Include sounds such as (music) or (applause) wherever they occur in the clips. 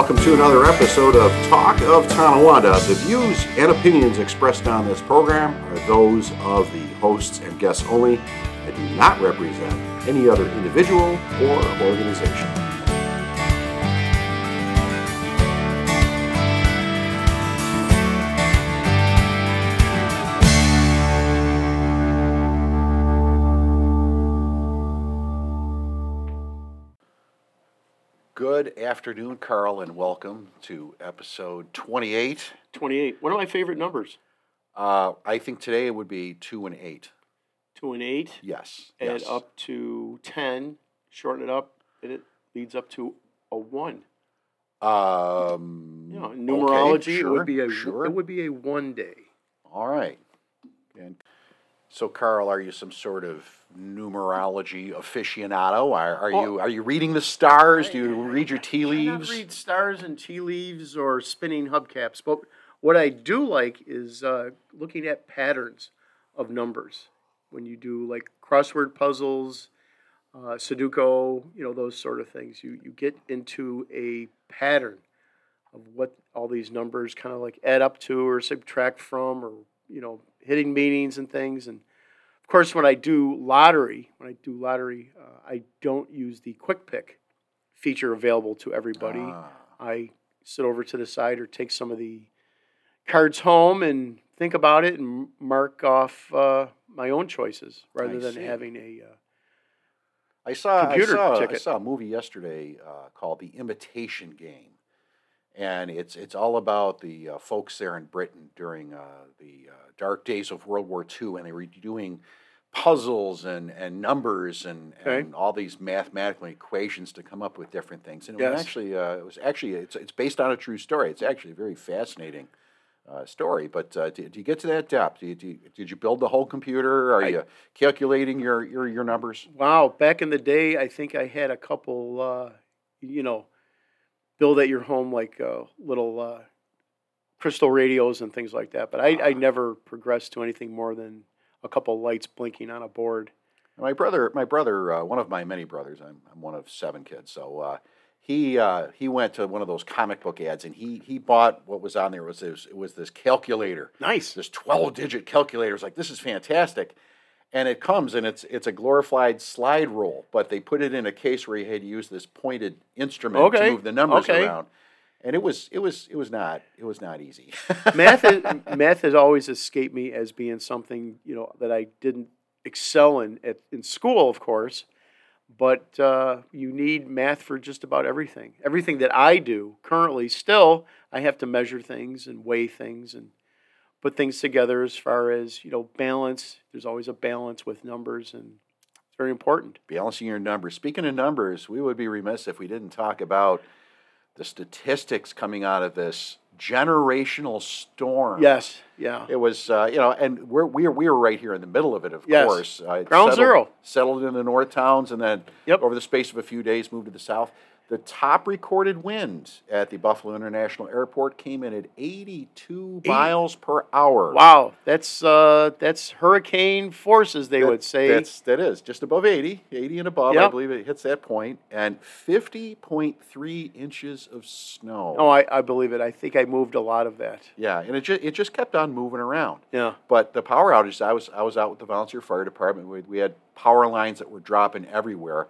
welcome to another episode of Talk of Tonawanda. The views and opinions expressed on this program are those of the hosts and guests only and do not represent any other individual or organization. Good afternoon, Carl, and welcome to episode 28. 28. One of my favorite numbers. Uh, I think today it would be 2 and 8. Two and eight. Yes. Add yes. up to 10. Shorten it up. And it leads up to a one. Um, You know, in okay, numerology, it sure, would be a sure. it would be a one day. All right. And so, Carl, are you some sort of numerology aficionado? Are, are Oh. you are you reading the stars? Do you read your tea I leaves? read stars and tea leaves or spinning hubcaps, but what I do like is uh, looking at patterns of numbers. When you do like crossword puzzles, uh, Sudoku, you know those sort of things, you you get into a pattern of what all these numbers kind of like add up to or subtract from, or you know hitting meanings and things. And of course, when I do lottery, when I do lottery, uh, I don't use the quick pick feature available to everybody. Ah, I sit over to the side or take some of the cards home and think about it and mark off uh, my own choices rather I than see. having a. Uh, I saw Computer I saw, I saw a movie yesterday uh, called The Imitation Game, and it's it's all about the uh, folks there in Britain during uh, the uh, dark days of World War II, and they were doing puzzles and, and numbers and, Okay. and all these mathematical equations to come up with different things. And it was actually uh, it was actually it's it's based on a true story. It's actually a very fascinating. Uh, story, but uh, did, did you get to that depth? Did you, did you build the whole computer? Are I- you calculating your, your, your numbers? wow, back in the day, I think I had a couple, uh, you know, build at your home like uh, little uh, crystal radios and things like that. But I, I Ah. never progressed to anything more than a couple lights blinking on a board. My brother, my brother, uh, one of my many brothers. I'm, I'm one of seven kids. So uh, he uh, he went to one of those comic book ads, and he he bought what was on there. It was this, it was this calculator, Nice. this 12 digit calculator. It's like this is fantastic, and it comes and it's it's a glorified slide rule, but they put it in a case where you had to use this pointed instrument Okay, to move the numbers okay. around, and it was it was it was not it was not easy. (laughs) math is, math has always escaped me as being something you know that I didn't excel in at, in school, of course. But uh, you need math for just about everything. Everything that I do currently, still, I have to measure things and weigh things and put things together. As far as you know, balance. There's always a balance with numbers, and it's very important. balancing your numbers. Speaking of numbers, we would be remiss if we didn't talk about the statistics coming out of this generational storm. Yes, yeah. It was, uh, you know, and we're, we were, we were right here in the middle of it, of Yes. course. Uh, Ground settled, zero. Settled in the north towns and then Yep. over the space of a few days moved to the south. The top recorded wind at the Buffalo International Airport came in at 82 Eight- miles per hour. Wow, that's uh, that's hurricane forces, they That- would say. That's that is just above 80, 80 and above. I believe it hits that point, and 50.3 inches of snow. Oh, I, I believe it. I think I moved a lot of that. Yeah, and it just it just kept on moving around. Yeah. But the power outages, I was I was out with the volunteer fire department. We, we had power lines that were dropping everywhere,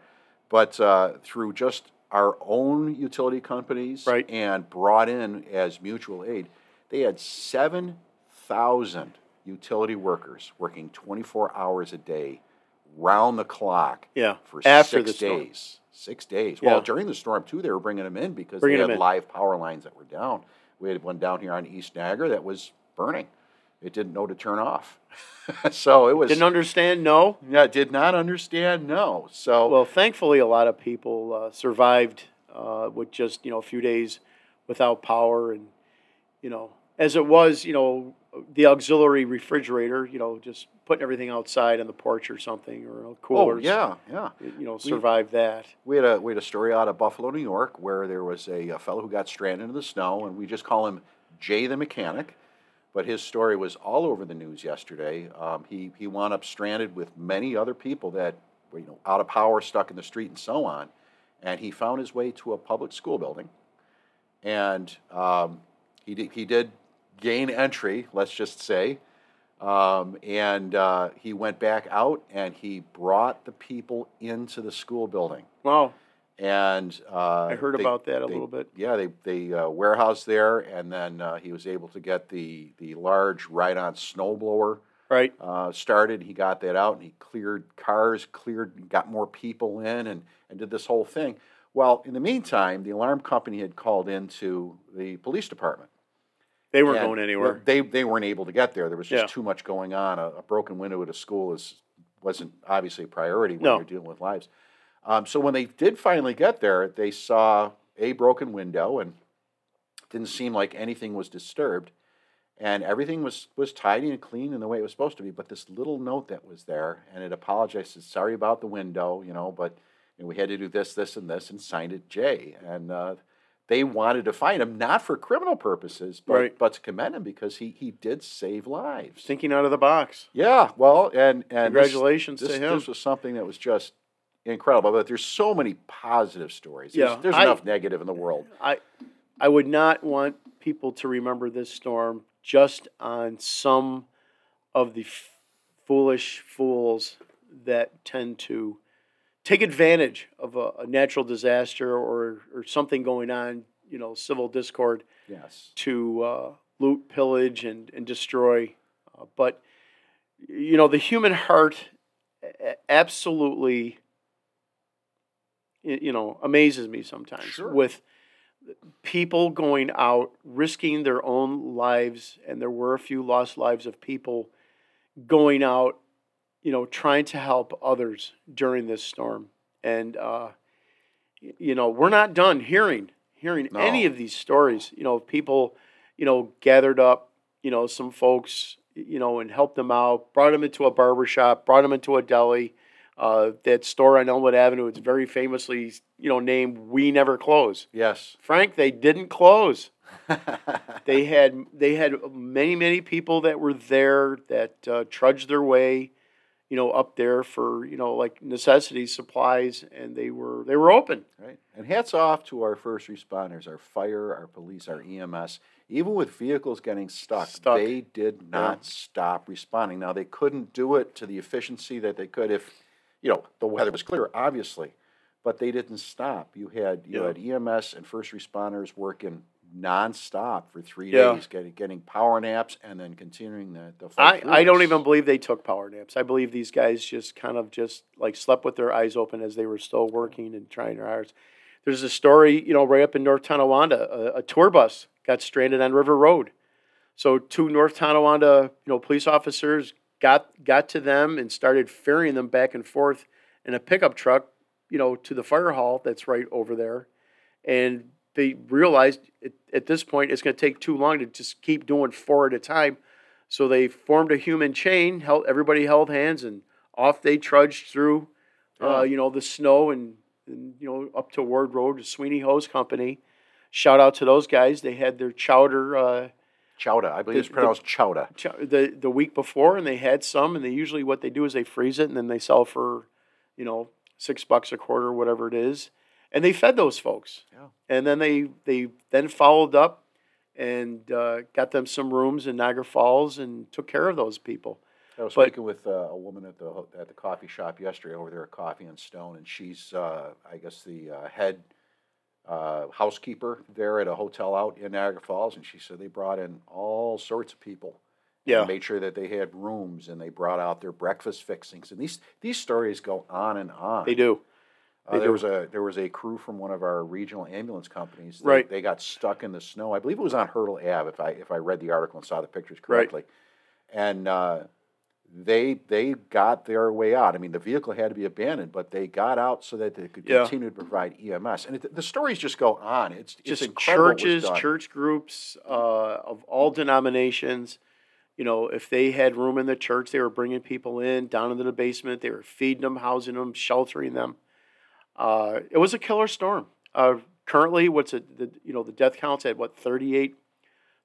but uh, through just our own utility companies Right. and brought in as mutual aid, they had seven thousand utility workers working twenty four hours a day, round the clock Yeah. for After six storm. days. Six days. Yeah. Well, during the storm too, they were bringing them in because Bringing they had live power lines that were down. We had one down here on East Niagara that was burning. It didn't know to turn off. (laughs) so it was. Didn't understand? No. yeah, did not understand. No. So Well, thankfully, a lot of people uh, survived uh, with just you know a few days without power, and you know, as it was, you know, the auxiliary refrigerator, you know, just putting everything outside on the porch or something, or oh coolers. yeah, yeah. You know, survived that. We had a we had a story out of Buffalo, New York, where there was a, a fellow who got stranded in the snow, and we just call him Jay the mechanic. But his story was all over the news yesterday. Um, he he wound up stranded with many other people that were you know out of power, stuck in the street, and so on. And he found his way to a public school building, and um, he did, he did gain entry. Let's just say, um, and uh, he went back out and he brought the people into the school building. Wow. And uh, I heard they- about that a they- little bit. Yeah, they they uh, warehoused there, and then uh, he was able to get the the large ride-on snowblower Right. uh, started. He got that out, and he cleared cars, cleared, got more people in, and and did this whole thing. Well, in the meantime, the alarm company had called into the police department. They weren't going anywhere. They they weren't able to get there. There was just Yeah. too much going on. A, a broken window at a school is wasn't obviously a priority when No. you're dealing with lives. Um, so when they did finally get there, they saw a broken window and didn't seem like anything was disturbed, and everything was was tidy and clean in the way it was supposed to be. But this little note that was there, and it apologized, said sorry about the window, you know, but you know, we had to do this, this, and this, and signed it J. And uh, they wanted to find him not for criminal purposes, but Right. but to commend him because he he did save lives. Thinking out of the box. Yeah, well, and and Congratulations this, to him. This was something that was just incredible. But there's so many positive stories. There's, Yeah, there's I- enough negative in the world. I I would not want people to remember this storm just on some of the f- foolish fools that tend to take advantage of a, a natural disaster or, or something going on, you know, civil discord Yes. to uh, loot, pillage, and, and destroy. Uh, but, you know, the human heart absolutely, you know, amazes me sometimes Sure. with people going out, risking their own lives, and there were a few lost lives of people going out, you know, trying to help others during this storm. And, uh, you know, we're not done hearing hearing any of these stories. You know, people, you know, gathered up, you know, some folks, you know, and helped them out, brought them into a barber shop, brought them into a deli. Uh, that store on Elmwood Avenue, it's very famously, you know, named "We Never Close." Yes. Frank, they didn't close. (laughs) They had they had many many people that were there that uh, trudged their way, you know, up there for you know like necessities, supplies, and they were they were open. Right. And hats off to our first responders, our fire, our police, our EMS. Even with vehicles getting stuck, Stuck. they did not stop responding. Now they couldn't do it to the efficiency that they could if, you know, the weather was clear, obviously, but they didn't stop. You had you Yeah. had EMS and first responders working nonstop for three Yeah. days, getting getting power naps and then continuing the, the I, fight. I don't even believe they took power naps. I believe these guys just kind of just like slept with their eyes open as they were still working and trying their hardest. There's a story, you know, right up in North Tonawanda, a, a tour bus got stranded on River Road. So two North Tonawanda, you know, police officers got got to them and started ferrying them back and forth in a pickup truck, you know, to the fire hall that's right over there. And they realized at, at this point it's going to take too long to just keep doing four at a time. So they formed a human chain. Held, everybody held hands, and off they trudged through, uh, you know, the snow and, and you know up to Ward Road to Sweeney Hose Company. Shout out to those guys. They had their chowder uh, Chowda. I believe the- it's pronounced chowda. chow- the the week before, and they had some. And they usually what they do is they freeze it, and then they sell for, you know, six bucks a quarter, whatever it is. And they fed those folks. Yeah. And then they they then followed up and uh, got them some rooms in Niagara Falls and took care of those people. I was But- speaking with uh, a woman at the at the coffee shop yesterday over there at Coffee and Stone, and she's uh, I guess the uh, head uh, housekeeper there at a hotel out in Niagara Falls, and she said they brought in all sorts of people. and Yeah. made sure that they had rooms, and they brought out their breakfast fixings, and these these stories go on and on. They do. Uh, there was a there was a crew from one of our regional ambulance companies. They, Right. They got stuck in the snow. I believe it was on Hertel Ave, if I if I read the article and saw the pictures Right. correctly. And uh, they they got their way out. I mean, the vehicle had to be abandoned, but they got out so that they could Yeah. continue to provide EMS. And it, the stories just go on. It's just it's was churches, church groups uh, of all denominations. You know, if they had room in the church, they were bringing people in down into the basement. They were feeding them, housing them, sheltering them. Uh, it was a killer storm. Uh, currently, what's it? The, you know, the death count's at what 38,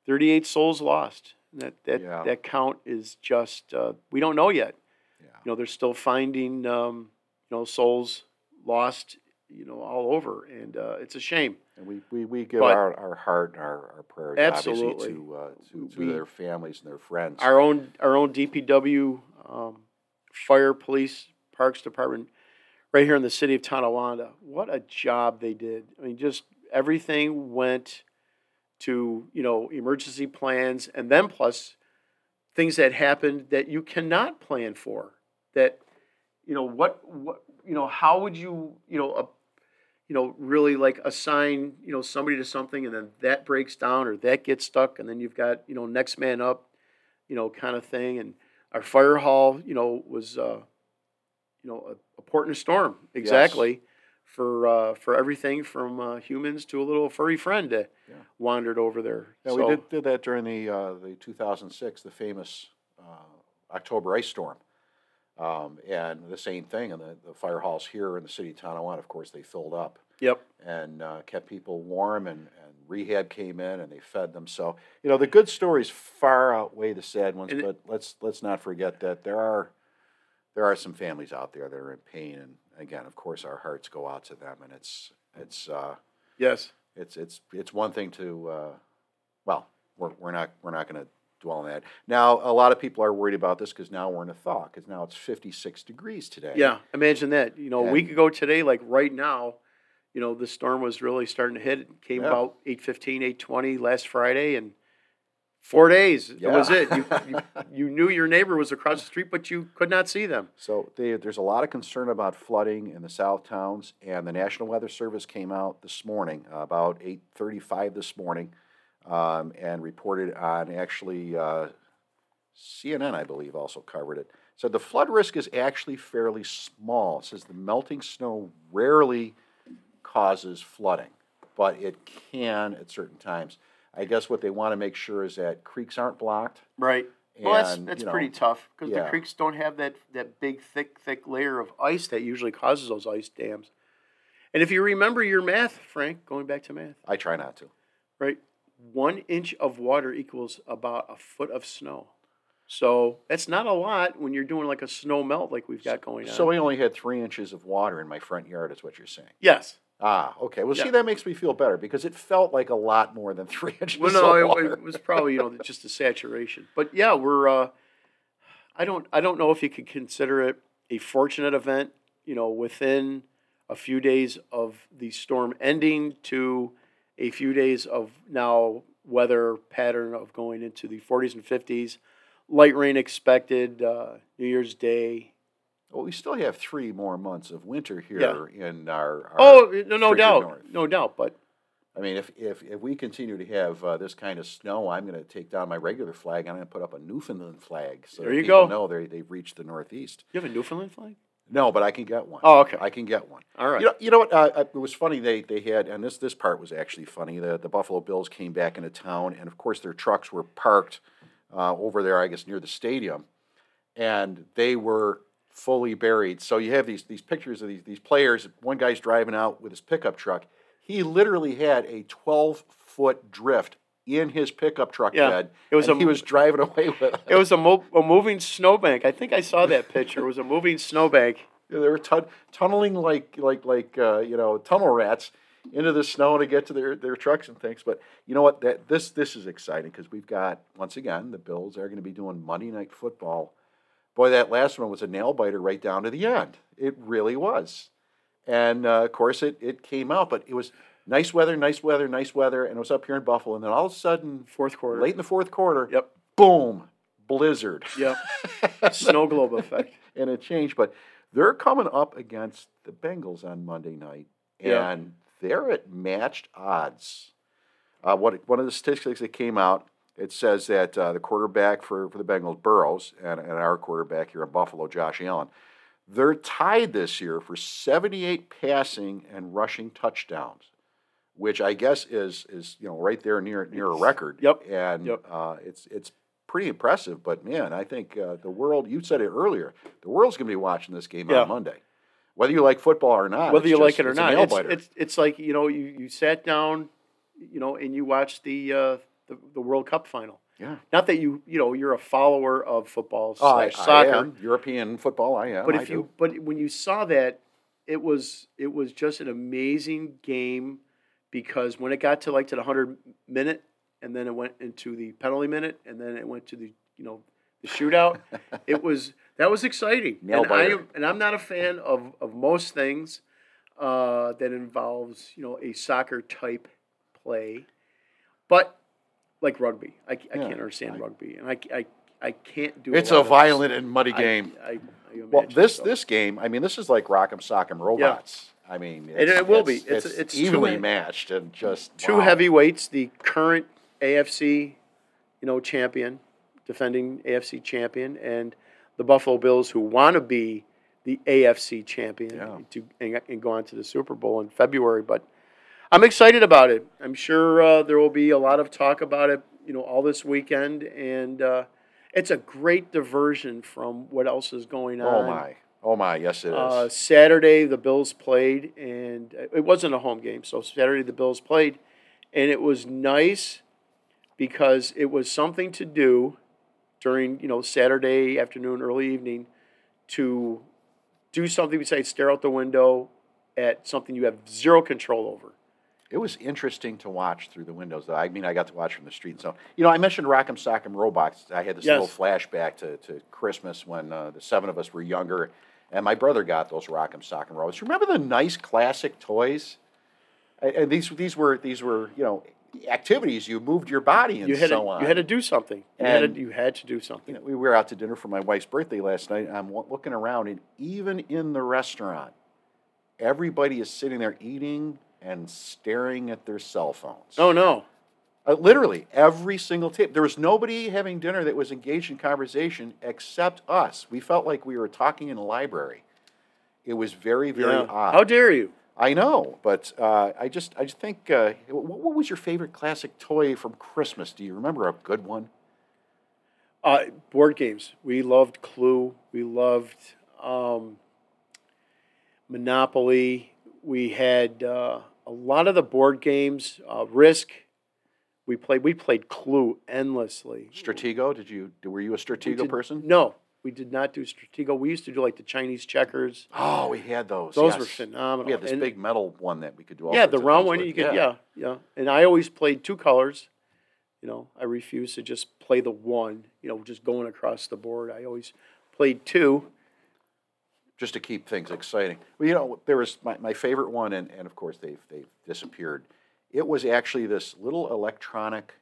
38 souls lost. That that Yeah. that count is just uh, we don't know yet. Yeah. You know, they're still finding um, you know souls lost. you know, all over, and uh, it's a shame. And we, we, we give But- our, our heart and our, our prayers Absolutely. to, uh, to, to We- their families and their friends. Our own our own DPW, um, fire, police, parks department, right here in the city of Tonawanda. What a job they did! I mean, just everything went to you know emergency plans, and then plus things that happened that you cannot plan for. That you know what what you know how would you you know a, you know really like assign you know somebody to something and then that breaks down or that gets stuck and then you've got you know next man up you know kind of thing and our fire hall you know was uh, you know a, a port in a storm exactly for uh, for everything from uh, humans to a little furry friend that Yeah. wandered over there Yeah, so, we did, did that during the, uh, the 2006, the famous uh, October ice storm. Um, and the same thing, and the, the fire halls here in the city of Tonawanda, of course, they filled up yep and uh, kept people warm, and, and rehab came in and they fed them. So, you know, the good stories far outweigh the sad ones, And it- but let's, let's not forget that there are, there are some families out there that are in pain. And again, of course, our hearts go out to them, and it's, it's, uh, yes it's it's it's one thing to uh, well we're, we're not we're not going to dwell on that now a lot of people are worried about this because now we're in a thaw because now it's 56 degrees today Yeah, imagine that. You know, a week ago today, like right now, you know, the storm was really starting to hit. It came Yeah. about 8.15, 8.20 last Friday, and four days. That was it. You, you, (laughs) you knew your neighbor was across the street, but you could not see them. so they, there's a lot of concern about flooding in the south towns and the national weather service came out this morning uh, about 8.35 this morning um, and reported on actually uh, cnn i believe also covered it said the flood risk is actually fairly small it says the melting snow rarely causes flooding, but it can at certain times. I guess what they want to make sure is that creeks aren't blocked. Right. Well, that's, that's you know, pretty tough because the creeks don't have that, that big, thick, thick layer of ice that usually causes those ice dams. And if you remember your math, Frank, going back to math, I try not to. right? One inch of water equals about a foot of snow. So that's not a lot when you're doing like a snow melt like we've got going on. So we only had three inches of water in my front yard, is what you're saying. yes. Ah, okay. Well, see, that makes me feel better because it felt like a lot more than (laughs) three inches Well, no, it, it was probably you know just a saturation. But yeah, we're. Uh, I don't. I don't know if you could consider it a fortunate event. You know, within a few days of the storm ending to a few days of now weather pattern of going into the 40s and 50s, light rain expected, uh, New Year's Day. Well, we still have three more months of winter here Yeah. in our. our Oh, no, no doubt, north. no doubt. But I mean, if, if, if we continue to have uh, this kind of snow, I'm going to take down my regular flag. I'm going to put up a Newfoundland flag so There you people go. know they, they've reached the Northeast. you have a Newfoundland flag? No, but I can get one. Oh, okay. I can get one. All right. You know, you know what? Uh, uh, it was funny. They they had, and this this part was actually funny. The the Buffalo Bills came back into town, and of course their trucks were parked uh, over there, I guess near the stadium, and they were fully buried. So you have these these pictures of these these players. One guy's driving out with his pickup truck. He literally had a twelve foot drift in his pickup truck Yeah, bed. it was a- he was driving (laughs) away with it. It was a, mo- a moving snowbank. I think I saw that picture. It was a moving snowbank. Yeah, They were tun- tunneling like like like uh, you know tunnel rats into the snow to get to their, their trucks and things. But you know what? That this this is exciting because we've got once again the Bills are going to be doing Monday Night Football. Boy, that last one was a nail biter right down to the end. It really was, and uh, of course it it came out. But it was nice weather, nice weather, nice weather, and it was up here in Buffalo. And then all of a sudden, Fourth quarter. late in the fourth quarter, Yep. boom, blizzard. Yep. (laughs) Snow globe effect. and it changed. But they're coming up against the Bengals on Monday night, and Yeah. they're at matched odds. Uh, what one of the statistics that came out, it says that uh, the quarterback for, for the Bengals, Burrows, and, and our quarterback here in Buffalo, Josh Allen, they're tied this year for 78 passing and rushing touchdowns, which I guess is is you know right there near near a record. Yep. And Yep. Uh, it's it's pretty impressive. But man, I think uh, the world. You said it earlier. The world's going to be watching this game Yeah. on Monday, whether you like football or not. Whether you like it or it's not, it's, it's it's like you know you, you sat down, you know, and you watched the, uh, the the World Cup final. yeah. Not that you you know you're a follower of football Oh, I, slash I soccer, am. European football. I am. but I if do. you but when you saw that, it was it was just an amazing game because when it got to like to the hundred minute, and then it went into the penalty minute, and then it went to the you know the shootout. (laughs) it was that was exciting, and I am, and I'm not a fan of of most things uh, that involves you know a soccer type play, but like rugby, I, I Yeah, can't understand I- rugby, and I, I, I can't do. It. It's a of- violent and muddy game. I, I well, this so. this game, I mean, this is like Rock'em Sock'em Robots. I mean, And it will be. It's, It's- it's evenly he- matched and just two wow. heavyweights, the current AFC, you know, champion, defending AFC champion, and the Buffalo Bills, who want to be the AFC champion Yeah. to and, and go on to the Super Bowl in February. But I'm excited about it. I'm sure uh, there will be a lot of talk about it, you know, all this weekend, and uh, it's a great diversion from what else is going on. Oh my, oh my, yes it is. Uh, Saturday, the Bills played, and it wasn't a home game. So Saturday, the Bills played, and it was nice because it was something to do during you know Saturday afternoon, early evening, to do something besides stare out the window at something you have zero control over. It was interesting to watch through the windows. Though. I mean, I got to watch from the street. So, you know, I mentioned Rock'em Sock'em Robots. I had this Yes. little flashback to, to Christmas when uh, the seven of us were younger, and my brother got those Rock'em Sock'em Robots. Remember the nice classic toys? And and these these were these were you know activities. You moved your body and You had so to, on. you had to do something. You, had And- to, you had to do something. you know, we were out to dinner for my wife's birthday last night. And I'm looking around, and even in the restaurant, everybody is sitting there eating and staring at their cell phones. Oh no! Uh, literally, every single table. There was nobody having dinner that was engaged in conversation except us. We felt like we were talking in a library. It was very, very Yeah. odd. How dare you? I know, but uh, I just, I just think. Uh, what, what was your favorite classic toy from Christmas? Do you remember a good one? Uh, board games. We loved Clue. We loved um, Monopoly. We had uh, a lot of the board games. Uh, Risk. We played. We played Clue endlessly. Stratego? Did you? Were you a Stratego did- person? No, we did not do Stratego. We used to do like the Chinese checkers. Oh, we had those. Those yes. were phenomenal. We had this And- big metal one that we could do. All yeah, the round one. You could. Yeah. yeah, And I always played two colors. You know, I refuse to just play the one. You know, just going across the board. I always played two. Just to keep things exciting. Well, you know, there was my, my favorite one, and, and of course they've they've disappeared. It was actually this little electronic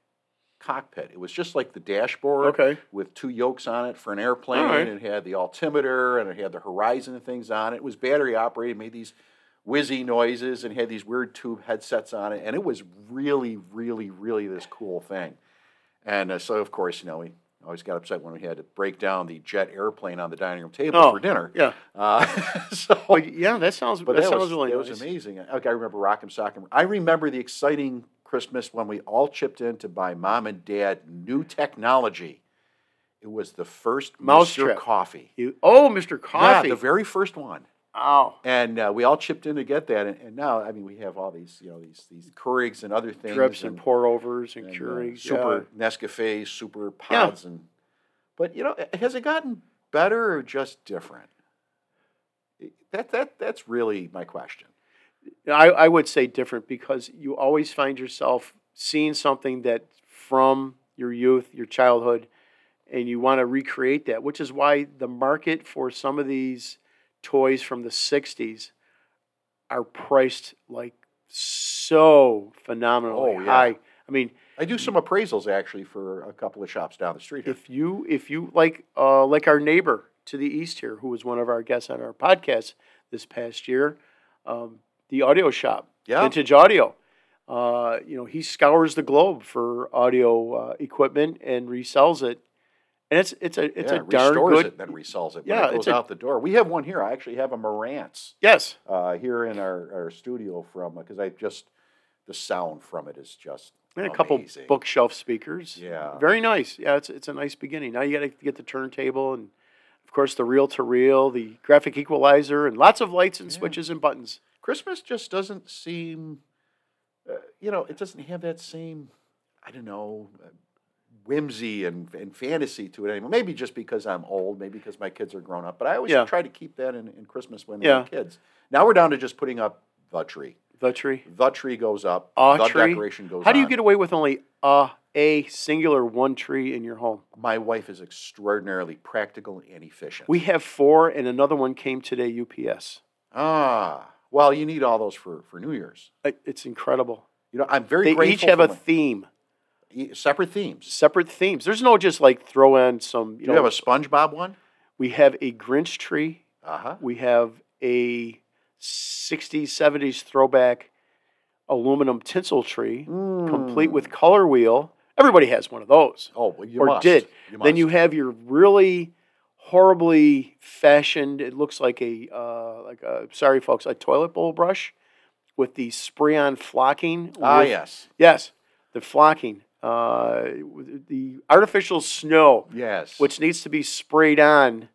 cockpit. It was just like the dashboard Okay. with two yokes on it for an airplane. Right. It had the altimeter and it had the horizon and things on it. It was battery operated, made these whizzy noises, and had these weird tube headsets on it. And it was really, really, really this cool thing. And uh, so, of course, you know, we always got upset when we had to break down the jet airplane on the dining room table Oh, for dinner. Yeah. Uh, (laughs) so, But yeah, that sounds. but that, that, sounds was, really that nice. was amazing. Okay, I remember Rock'em Sock'em. I remember the exciting Christmas when we all chipped in to buy mom and dad new technology. It was the first Mousetrap. Mr. Coffee. You, oh, Mr. Coffee. Yeah, the very first one. Oh, And uh, we all chipped in to get that. And, and now, I mean, we have all these, you know, these these Keurigs and other things. drips and pour overs and, and, uh, Keurigs. super Nescafe, super pods, and but you know, has it gotten better or just different? That that that's really my question. I, I would say different because you always find yourself seeing something that from your youth, your childhood, and you want to recreate that, which is why the market for some of these toys from the 60s are priced like so phenomenally Oh, yeah. high. I mean, I do some appraisals actually for a couple of shops down the street here. if you if you like uh, like our neighbor to the east here who was one of our guests on our podcast this past year um, the audio shop Yeah. vintage audio uh, you know he scours the globe for audio uh, equipment and resells it and it's it's a it's yeah, a darn restores good it, then resells it Yeah, it goes a- out the door. We have one here. I actually have a Marantz yes uh, here in our, our studio from because I just the sound from it is just and a couple bookshelf speakers Yeah. very nice yeah it's it's a nice beginning now you got to get the turntable and of course the reel to reel the graphic equalizer and lots of lights and Yeah. switches and buttons Christmas just doesn't seem, uh, you know, it doesn't have that same, I don't know, uh, whimsy and, and fantasy to it anymore. Maybe just because I'm old, maybe because my kids are grown up. But I always Yeah. try to keep that in, in Christmas when they Yeah. were kids. Now we're down to just putting up the tree. The tree. The tree goes up. A the tree? decoration goes How do you on. get away with only a a singular one tree in your home? My wife is extraordinarily practical and efficient. We have four, and another one came today. UPS. ah, well, you need all those for, for New Year's. It's incredible. You know, I'm very They grateful. each have a my- theme, separate themes. separate themes. There's no just like throw in some. You Do know, you have a SpongeBob one? we have a Grinch tree. Uh huh. We have a 60s, 70s throwback aluminum tinsel tree, complete with color wheel. Everybody has one of those, Oh, well, you or must. did. You Then you have your really horribly fashioned. It looks like a uh, like a sorry folks, a toilet bowl brush with the spray-on flocking. Ah, with- yes. yes, the flocking. Uh, the artificial snow, Yes. which needs to be sprayed on,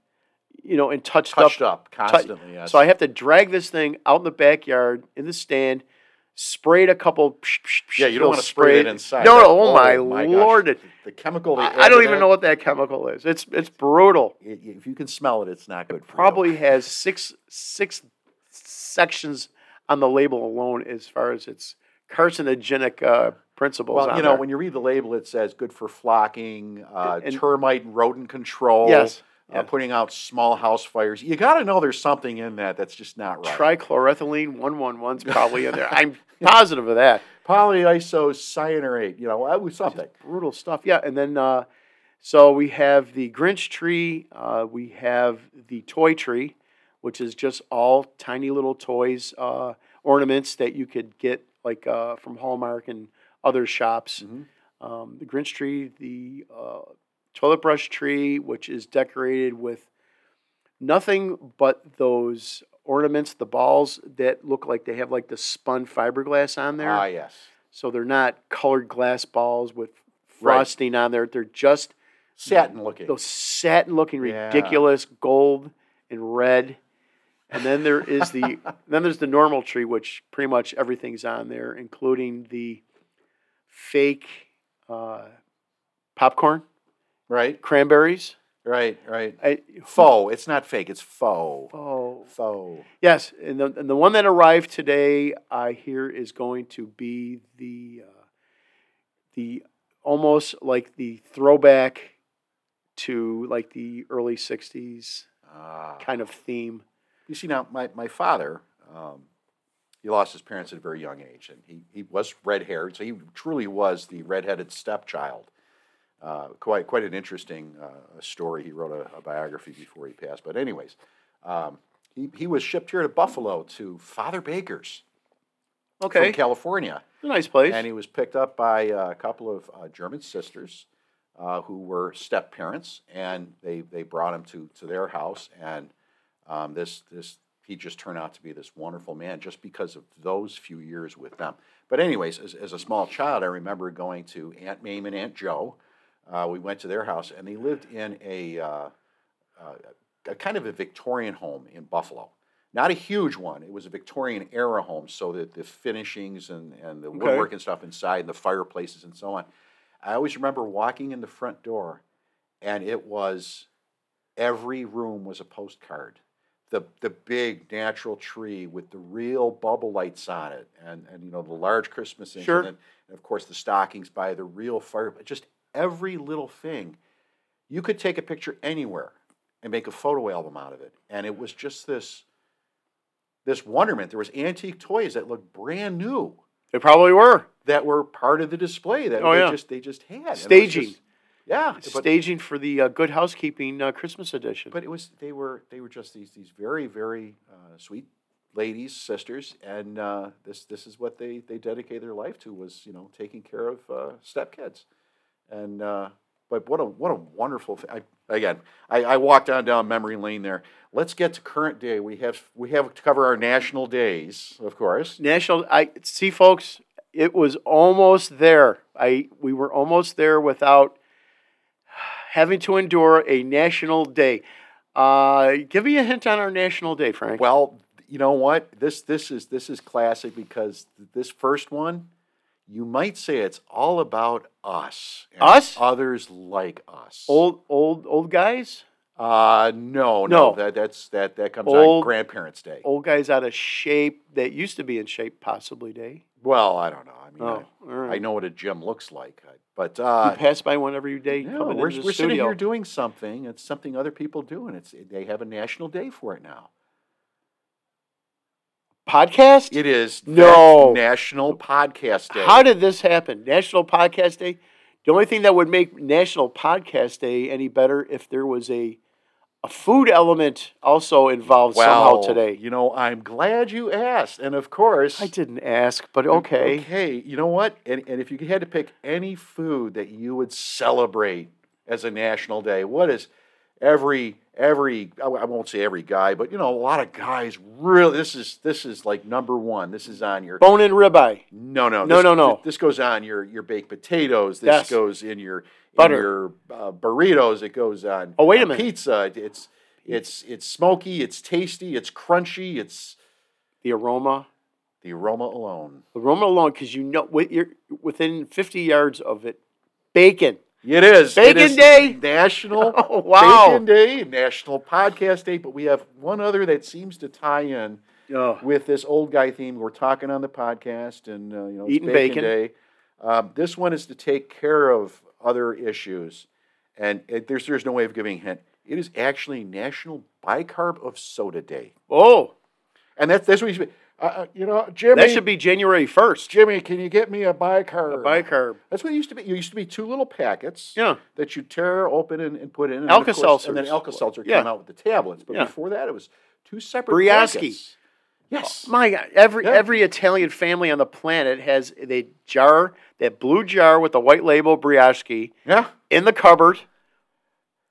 you know, and touched, touched up. up constantly. yes. So I have to drag this thing out in the backyard in the stand, spray it a couple. psh, psh, psh, yeah, you don't want to spray it inside. No, no, oh, my, gosh, lord! The, the chemical. I, I don't even that, know what that chemical is. It's it's brutal. i- If you can smell it, it's not good. You. Probably has six six sections on the label alone as far as its carcinogenic uh, principles. Well, you know, there. when you read the label, it says good for flocking, uh, And- termite and rodent control. Yes, Uh, yes. putting out small house fires. You got to know there's something in that that's just not right. trichloroethylene one one one's probably in there. I'm positive of that. (laughs) Polyisocyanurate. You know, that was something. brutal stuff. Yeah, and then uh, so we have the Grinch tree. Uh, we have the toy tree, which is just all tiny little toys, uh, ornaments that you could get like uh, from Hallmark and other shops. Mhm. Um, the Grinch tree, the uh, toilet brush tree, which is decorated with nothing but those ornaments, the balls that look like they have like the spun fiberglass on there. Ah, yes. So they're not colored glass balls with Right. frosting on there. They're just Satin looking. those satin looking Yeah. ridiculous gold and red. And then there is the (laughs) then there's the normal tree, which pretty much everything's on there, including the fake uh, popcorn, Right, cranberries. right, right. I, Faux. It's not fake. It's faux. oh, Faux. yes, and the and the one that arrived today, I hear, is going to be the uh, the almost like the throwback to like the early '60s Ah. kind of theme. You see, now my, my father, um, he lost his parents at a very young age, and he, he was red haired, so he truly was the redheaded stepchild. Uh, quite quite an interesting uh, story. He wrote a, a biography before he passed. But anyways, um, he he was shipped here to Buffalo to Father Baker's Okay, from California, a nice place. and he was picked up by a couple of uh, German sisters uh, who were step parents, and they they brought him to to their house, and um, this this he just turned out to be this wonderful man just because of those few years with them. But anyways, as, as a small child, I remember going to Aunt Mame and Aunt Joe. Uh, we went to their house, and they lived in a, uh, uh, a kind of a Victorian home in Buffalo. Not a huge one. It was a Victorian era home, so that the finishings and, and the Okay. woodwork and stuff inside, and the fireplaces and so on. I always remember walking in the front door, and it was every room was a postcard. The the big natural tree with the real bubble lights on it, and and you know the large Christmas things, Sure. and, and of course the stockings by the real fire. Just every little thing, you could take a picture anywhere and make a photo album out of it, and it was just this this wonderment. There was antique toys that looked brand new they probably were that were part of the display that Oh, they yeah. just they just had And it was Staging. just- yeah, staging for the uh, Good Housekeeping uh, Christmas edition. but it was they were they were just these these very very uh, sweet ladies sisters and uh, this this is what they they dedicated their life to was you know taking care of uh, stepkids and uh, but what a what a wonderful I, again I, I walked on down memory lane there let's get to current day we have we have to cover our national days of course National, I see, folks. It was almost there. I we were almost there without having to endure a national day. Uh, give me a hint on our national day, Frank. Well, you know what? This this is this is classic because this first one, You might say it's all about us. Us? Others like us. Old old old guys, Uh, no, no. No. That that's that that comes on Old- Grandparents' Day. old guys out of shape that used to be in shape, possibly. Day. Well, I don't know. I mean, Oh, all I, right. I know what a gym looks like, I- but you uh, pass by one every day no, coming we're, into the we're sitting studio. here doing something. It's something other people do, and it's they have a national day for it now. Podcast. It is No. National Podcast Day. How did this happen? National Podcast Day. The only thing that would make National Podcast Day any better if there was a a food element also involved well, somehow today. You know, I'm glad you asked, and of course, I didn't ask, but okay. Okay, you know what? And, and if you had to pick any food that you would celebrate as a national day, what is every every I won't say every guy, but you know, a lot of guys really this is this is like number one. This is on your Bone and ribeye. no no No, this, no, no. This goes on your your baked potatoes. This Yes. goes in your Butter. your uh, burritos. It goes on. Oh, wait a on minute. Pizza. It's it's it's smoky. It's tasty. It's crunchy. It's The aroma. the aroma alone. The aroma alone, because you know with you're within 50 yards of it. Bacon. It is. Bacon is Day? National (laughs) Oh, wow. Bacon Day, National Podcast Day, but we have one other that seems to tie in Oh. with this old guy theme. We're talking on the podcast, and uh, you know, it's Eating bacon. Day. Um, this one is to take care of other issues, and it, there's there's no way of giving a hint. It is actually National Bicarb of Soda Day, Oh, and that's that's what you should. be- Uh, uh, you know, Jimmy. that should be January 1st. Jimmy. Can you get me a bicarb? A bicarb. That's what it used to be. It used to be two little packets Yeah. that you tear open and, and put in. And of Alka-Seltzers. And then Alka Seltzer Yeah. came out with the tablets. But Yeah. before that, it was two separate Brioschi. packets. Yes. My God, every Yeah. every Italian family on the planet has the jar, that blue jar with the white label Brioschi yeah. in the cupboard.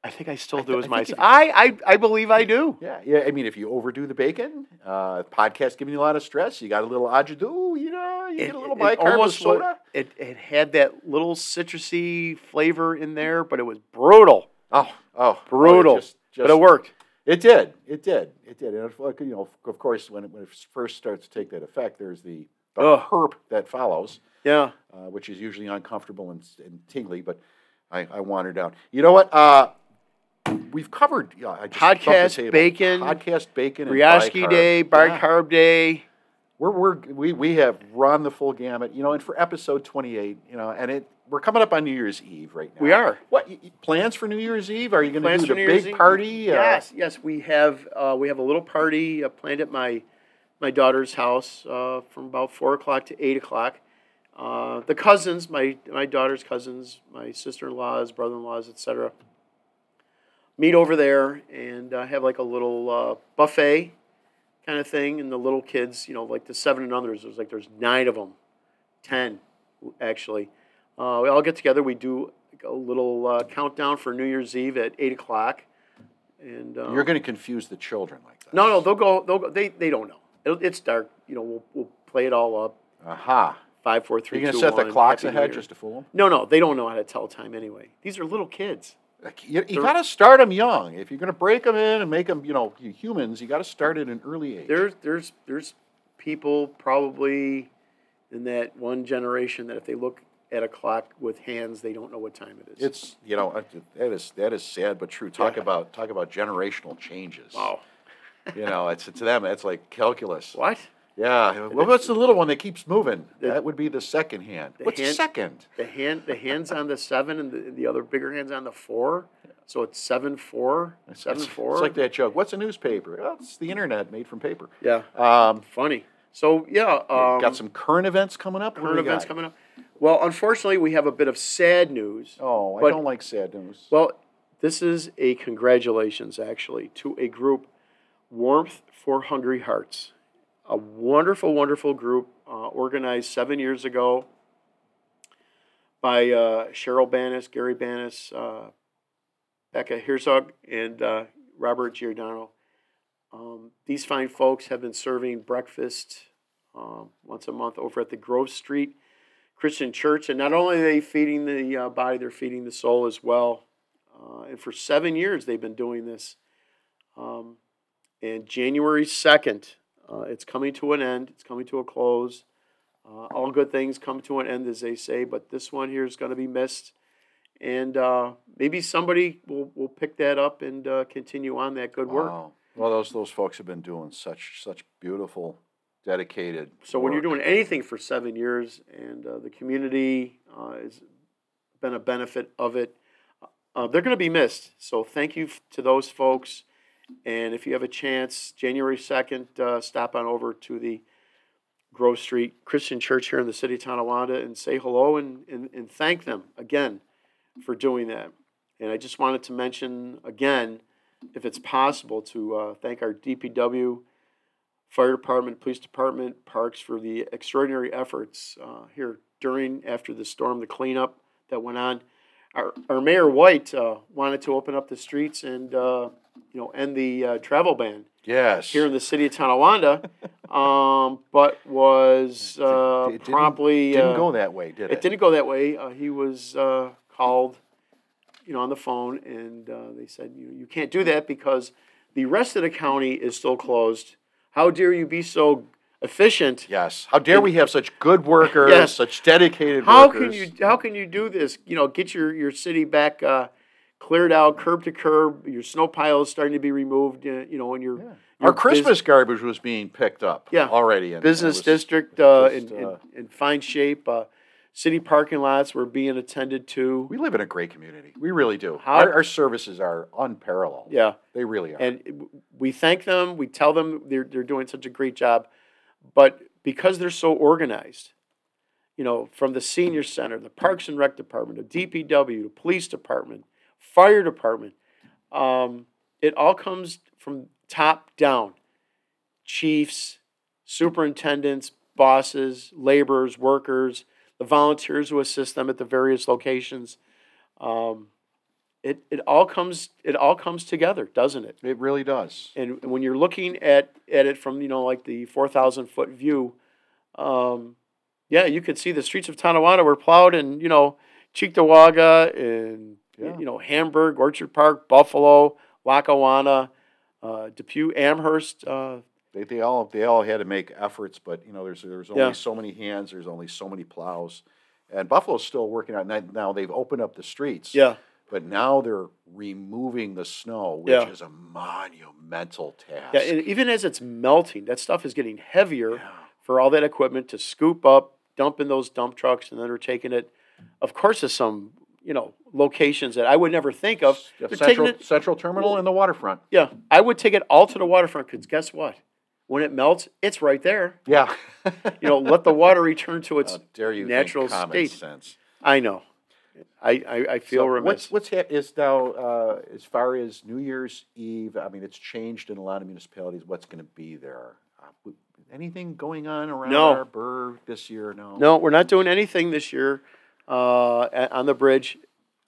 I think I still I do th- as I my. I, I I believe I do. Yeah. Yeah. I mean, if you overdo the bacon, uh, podcast giving you a lot of stress. You got a little agito, you know, you get a little it bicarb soda. it it had that little citrusy flavor in there, but it was brutal, Oh, oh, brutal. Oh, it just, but it worked. It did. It did. It did. And you know, of course, when it, when it first starts to take that effect, there's the, the herp that follows. Yeah. uh, which is usually uncomfortable and, and tingly, but I, I wandered out. You know what? Uh, we've covered yeah, I just Podcast bacon, podcast bacon, bicarb. Day, Yeah. bicarb day. We're, we're we we have run the full gamut. You know, and for episode twenty eight, you know, and it we're coming up on New Year's Eve right now. We are. What plans for New Year's Eve? Are you going to do the New big Eve? party? Uh, Yes, yes, we have uh, we have a little party uh, planned at my my daughter's house uh, from about four o'clock to eight o'clock. Uh, the cousins, my my daughter's cousins, my sister-in-laws, brother-in-laws, etc. Meet over there and uh, have like a little uh, buffet kind of thing, and the little kids, you know, like the seven and unders. There's like there's nine of them, ten actually. Uh, we all get together. We do a little uh, countdown for New Year's Eve at eight o'clock. And uh, You're going to confuse the children like that. no, no, they'll go. They'll go. They they don't know. It'll, it's dark. You know, we'll we'll play it all up. Aha. Five, four, three, You're going two, to set the clocks Happy New ahead Year. just to fool them. No, no, they don't know how to tell time anyway. These are little kids. You, you They're- got to start them young. If you're going to break them in and make them, you know, you humans, you got to start at an early age. There's there's there's people probably in that one generation that if they look at a clock with hands, they don't know what time it is. It's you know uh, that is that is sad but true. Talk Yeah. about talk about generational changes. wow. You know, it's to them it's like calculus. What? Yeah. Well, what's the little one that keeps moving? The- that would be the second hand. the What's hand- second? The hand the hands on the seven and the, the other bigger hands on the four. So it's seven four. It's, Seven it's- four. It's like that joke. What's a newspaper? Well, it's the internet made from paper. Yeah. Um, Funny. So yeah, um, got some current events coming up. Current events got? coming up. Well, unfortunately, we have a bit of sad news. Oh, I but- don't like sad news. Well, this is a congratulations actually to a group, Warmth for Hungry Hearts, a wonderful, wonderful group uh, organized seven years ago by uh, Cheryl Bannis, Gary Bannis, uh, Becca Herzog, and uh, Robert Giordano. Um, these fine folks have been serving breakfast um, once a month over at the Grove Street Christian Church, and not only are they feeding the uh, body, they're feeding the soul as well. Uh, and for seven years, they've been doing this. Um, and January 2nd, uh, it's coming to an end, it's coming to a close. Uh, all good things come to an end, as they say, but this one here is going to be missed. And uh, maybe somebody will, will pick that up and uh, continue on that good work. Wow. Well, those those folks have been doing such such beautiful, dedicated. So when you're doing anything for seven years, and uh, the community uh, has been a benefit of it, uh, they're going to be missed. So thank you to those folks. And if you have a chance, January second, uh, stop on over to the Grove Street Christian Church here in the city of Tonawanda and say hello and, and, and thank them again for doing that. And I just wanted to mention again, if it's possible, to uh, thank our DPW fire department, police department, parks for the extraordinary efforts uh, here during, after the storm, the cleanup that went on. Our, our Mayor White uh, wanted to open up the streets and, uh, you know, end the uh, travel ban yes, here in the city of Tonawanda, (laughs) um, but was uh, It didn't- promptly. didn't uh, go that way, did it? it didn't go that way. Uh, he was uh, called, you know, on the phone, and uh, they said, you you can't do that because the rest of the county is still closed. How dare you be so efficient? Yes. How dare we have such good workers, (laughs) Yes. such dedicated How workers? can you how can you do this? You know, get your your city back uh, cleared out, curb to curb. Your snow pile is starting to be removed. Uh, you know, and your your Our bus- Christmas garbage was being picked up. Yeah. Already. And business was district uh, just, in, uh, in in fine shape. Uh, city parking lots were being attended to. We live in a great community. We really do. How- Our, our services are unparalleled. Yeah. They really are. And we thank them. We tell them they're, they're doing such a great job. But because they're so organized, you know, from the senior center, the Parks and Rec Department, the DPW, the police department, fire department, um, it all comes from top down. Chiefs, superintendents, bosses, laborers, workers, the volunteers who assist them at the various locations. Um, it, it all comes it all comes together, doesn't it? it really does. And when you're looking at, at it from, you know, like the 4,000 foot view, um, yeah, you could see the streets of Tonawanda were plowed and, you know, Cheektowaga and, Yeah. you know, Hamburg, Orchard Park, Buffalo, Lackawanna, uh, Depew, Amherst. Uh, They, they all they all had to make efforts, but you know, there's there's only Yeah. so many hands, there's only so many plows, and Buffalo's still working on now- now. They've opened up the streets, yeah. but now they're removing the snow, which Yeah. is a monumental task. Yeah. And even as it's melting, that stuff is getting heavier Yeah. for all that equipment to scoop up, dump in those dump trucks, and then they're taking it, of course, to some, you know, locations that I would never think of. Yeah, Central, it Central Terminal and the waterfront. Yeah, I would take it all to the waterfront because guess what? When it melts, it's right there. Yeah. (laughs) You know, let the water return to its. How dare you natural state. sense. I know. I I, I feel So remiss. What's what's hap- is now uh, as far as New Year's Eve? I mean, it's changed in a lot of municipalities. What's going to be there? Uh, anything going on around No. our burr this year? No. no, we're not doing anything this year on the bridge.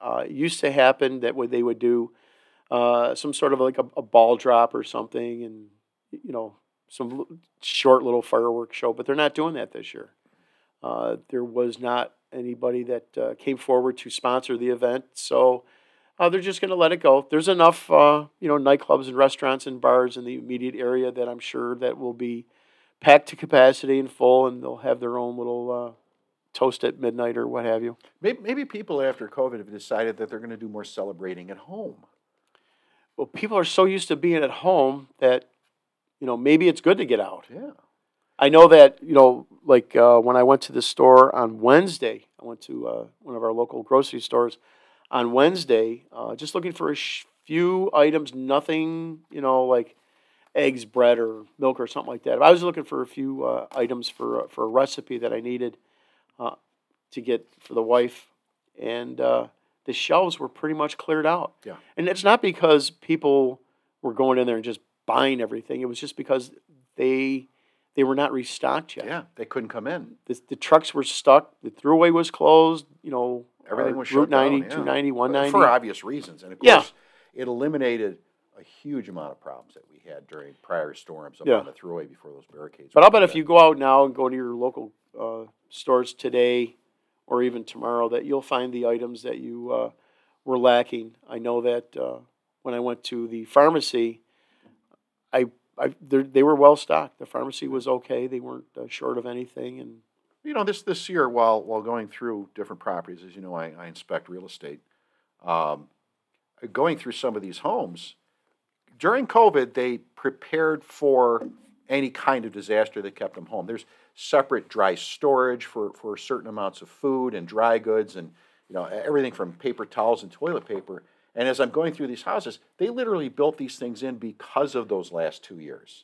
Uh, used to happen that what they would do uh, some sort of like a, a ball drop or something, and you know some short little fireworks show, but they're not doing that this year. Uh, there was not anybody that uh, came forward to sponsor the event, so uh, they're just going to let it go. There's enough, uh, you know, nightclubs and restaurants and bars in the immediate area that I'm sure that will be packed to capacity and full, and they'll have their own little uh, toast at midnight or what have you. Maybe, maybe people after COVID have decided that they're going to do more celebrating at home. Well, people are so used to being at home that, you know, maybe it's good to get out. Yeah. I know that you know, like uh, when I went to the store on Wednesday, I went to uh, one of our local grocery stores on Wednesday, uh, just looking for a sh- few items, nothing, you know, like eggs, bread, or milk, or something like that. I was looking for a few uh, items for for a recipe that I needed uh, to get for the wife, and uh, the shelves were pretty much cleared out. Yeah. and it's not because people were going in there and just buying everything. It was just because they they were not restocked yet. Yeah. They couldn't come in. The, the trucks were stuck. The thruway was closed. You know, Everything uh, was Route shut down, 90, yeah. 290, 190. for obvious reasons, and of Yeah. course, it eliminated a huge amount of problems that we had during prior storms up Yeah. on the thruway before those barricades. But I'll bet if you go out now and go to your local uh, stores today or even tomorrow, that you'll find the items that you uh, were lacking. I know that uh, when I went to the pharmacy, I, I they're- were well stocked. The pharmacy was okay. They weren't uh, short of anything, and You know, this this year, while while going through different properties, as you know, I, I inspect real estate. Um, going through some of these homes during COVID, they prepared for any kind of disaster that kept them home. There's separate dry storage for for certain amounts of food and dry goods, and you know everything from paper towels and toilet paper. And as I'm going through these houses, they literally built these things in because of those last two years.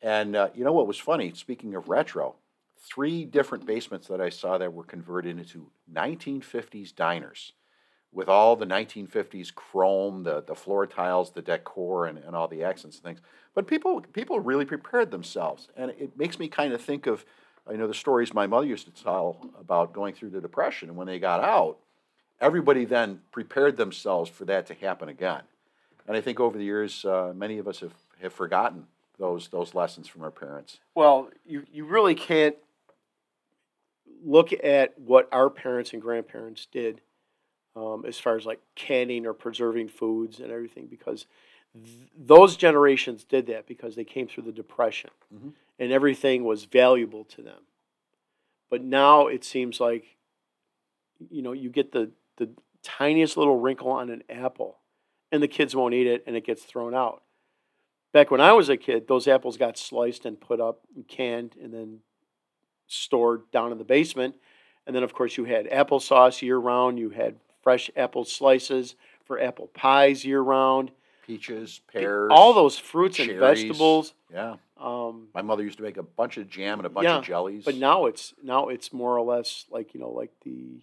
And uh, you know what was funny? Speaking of retro, three different basements that I saw that were converted into 1950s diners with all the 1950s chrome, the, the floor tiles, the decor, and, and all the accents and things. But people people really prepared themselves, and it makes me kind of think of, I know the stories my mother used to tell about going through the depression, and when they got out, everybody then prepared themselves for that to happen again. And I think over the years, uh, many of us have, have forgotten those those lessons from our parents. Well, you, you really can't look at what our parents and grandparents did um, as far as like canning or preserving foods and everything because th- those generations did that because they came through the depression Mhm. And everything was valuable to them. But now it seems like you know you get the the tiniest little wrinkle on an apple and the kids won't eat it and it gets thrown out. Back when i was a kid those apples got sliced and put up and canned and then stored down in the basement. And then of course you had applesauce year round you had fresh apple slices for apple pies year round. Peaches, pears, All those fruits and vegetables. Yeah, my mother used to make a bunch of jam and a bunch Yeah, of jellies. but now it's now it's more or less like you know like the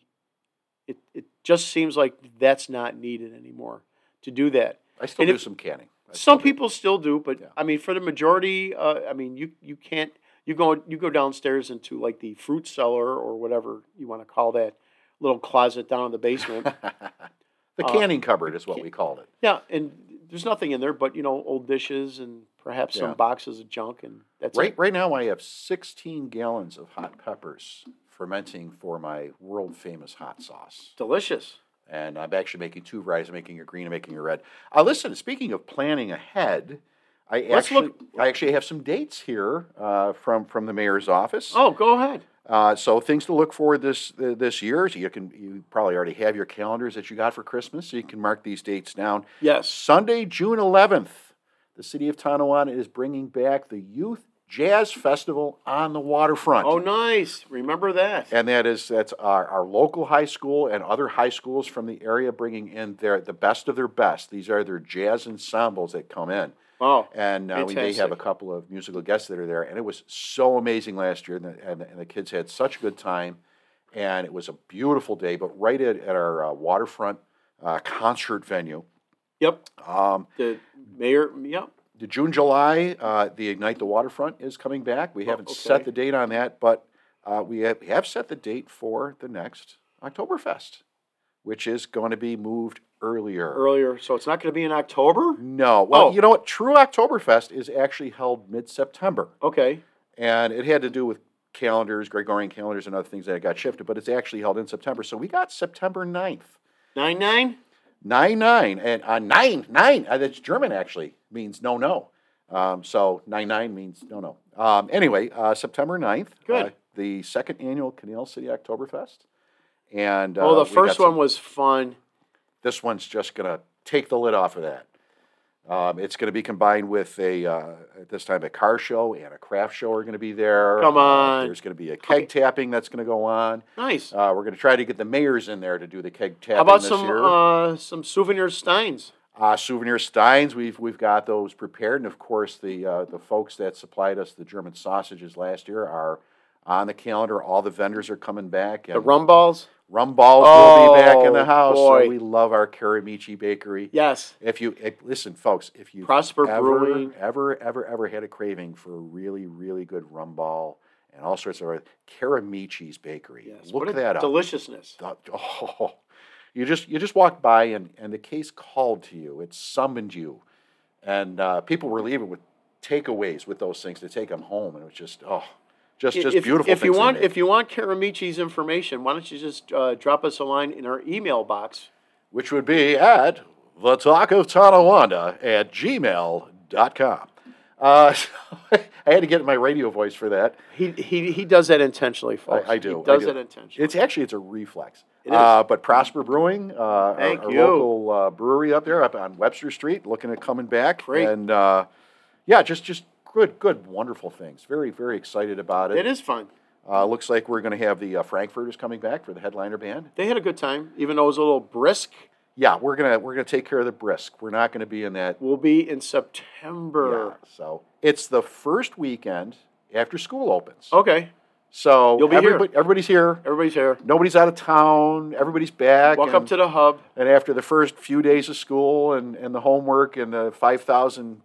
it it just seems like that's not needed anymore to do that. I still and do if- some canning. I still Some do. people still do, but Yeah. I mean for the majority, uh, I mean you you can't you go you go downstairs into like the fruit cellar or whatever you want to call that little closet down in the basement. (laughs) the uh, canning cupboard is what can- we called it. Yeah, and there's nothing in there but you know old dishes and perhaps Yeah. some boxes of junk, and that's Right, it. right now I have 16 gallons of hot peppers fermenting for my world famous hot sauce. Delicious. And I'm actually making two varieties. I'm making a green and making a red. Uh, listen, speaking of planning ahead, I Let's actually look- I actually have some dates here uh, from from the mayor's office. Oh, go ahead. Uh, so things to look for this uh, this year. So you can you probably already have your calendars that you got for Christmas, so you can mark these dates down. Yes. Sunday, June 11th, the city of Tonawanda is bringing back the Youth Jazz Festival on the waterfront. Oh, nice. Remember that. And that is that's our, our local high school and other high schools from the area bringing in their the best of their best. These are their jazz ensembles that come in, Oh, and uh, we may have a couple of musical guests that are there. And it was so amazing last year, and the, and the, and the kids had such a good time, and it was a beautiful day. But right at, at our uh, waterfront uh, concert venue, yep. um, The mayor. Yep. the June, July, uh, the Ignite the Waterfront is coming back. We Oh, haven't okay. set the date on that, but uh, we, have, we have set the date for the next Oktoberfest, which is going to be moved earlier. Earlier, so it's not going to be in October. No, well, Oh. you know what? True Oktoberfest is actually held mid-September, Okay. and it had to do with calendars, Gregorian calendars, and other things that got shifted. But it's actually held in September, so we got September 9th. Nine nine. Nine nine and uh, nine nine. Uh, that's German actually means no no. Um, so nine nine means no no. Um, anyway, uh, September 9th, Good. Uh, the second annual Canal City Oktoberfest, and uh, oh, the we got first some- one was fun. This one's just gonna take the lid off of that. Um, it's going to be combined with a uh, at this time a car show and a craft show are going to be there. Come Uh, on. there's going to be a keg tapping that's going to go on. Nice. Uh, we're going to try to get the mayors in there to do the keg tapping How about this some year. uh, some souvenir steins? Uh, souvenir steins, we've we've got those prepared, and of course the uh, the folks that supplied us the German sausages last year are on the calendar. All the vendors are coming back, and The rum balls. Rum balls will be back in the Oh, house. boy. So we love our Karamichi Bakery. Yes. If you if, listen, folks, if you Prosper ever, Brewing. ever ever ever had a craving for a really really good rum ball and all sorts of Karamichi's Bakery, Yes. look what that up. deliciousness. Oh, you just you just walked by and, and the case called to you. It summoned you, and uh, people were leaving with takeaways with those things to take them home, and it was just oh, just just if, beautiful. If you want, if you want Karamichi's information, why don't you just uh, drop us a line in our email box? which would be at the talk of Tonawanda at gmail.com. Uh, (laughs) I had to get my radio voice for that. He, he, he does that intentionally, folks. I do, He I does do. that intentionally. It's actually it's a reflex. It is. Uh, but Prosper Brewing, uh, our- Thank our, you. local uh, brewery up there, up on Webster Street, looking at coming back. Great. And uh, yeah, just just good, good, wonderful things. Very, very excited about it. it is fun. Uh, looks like we're going to have the uh, Frankfurters coming back for the headliner band. They had a good time, even though it was a little brisk. Yeah, we're gonna we're gonna take care of the brisk. We're not going to be in that. We'll be in September. Yeah, so it's the first weekend after school opens. Okay, So You'll be here. everybody's here. everybody's here. Nobody's out of town. Everybody's back. Welcome and, to the hub. and after the first few days of school and, and the homework and the five thousand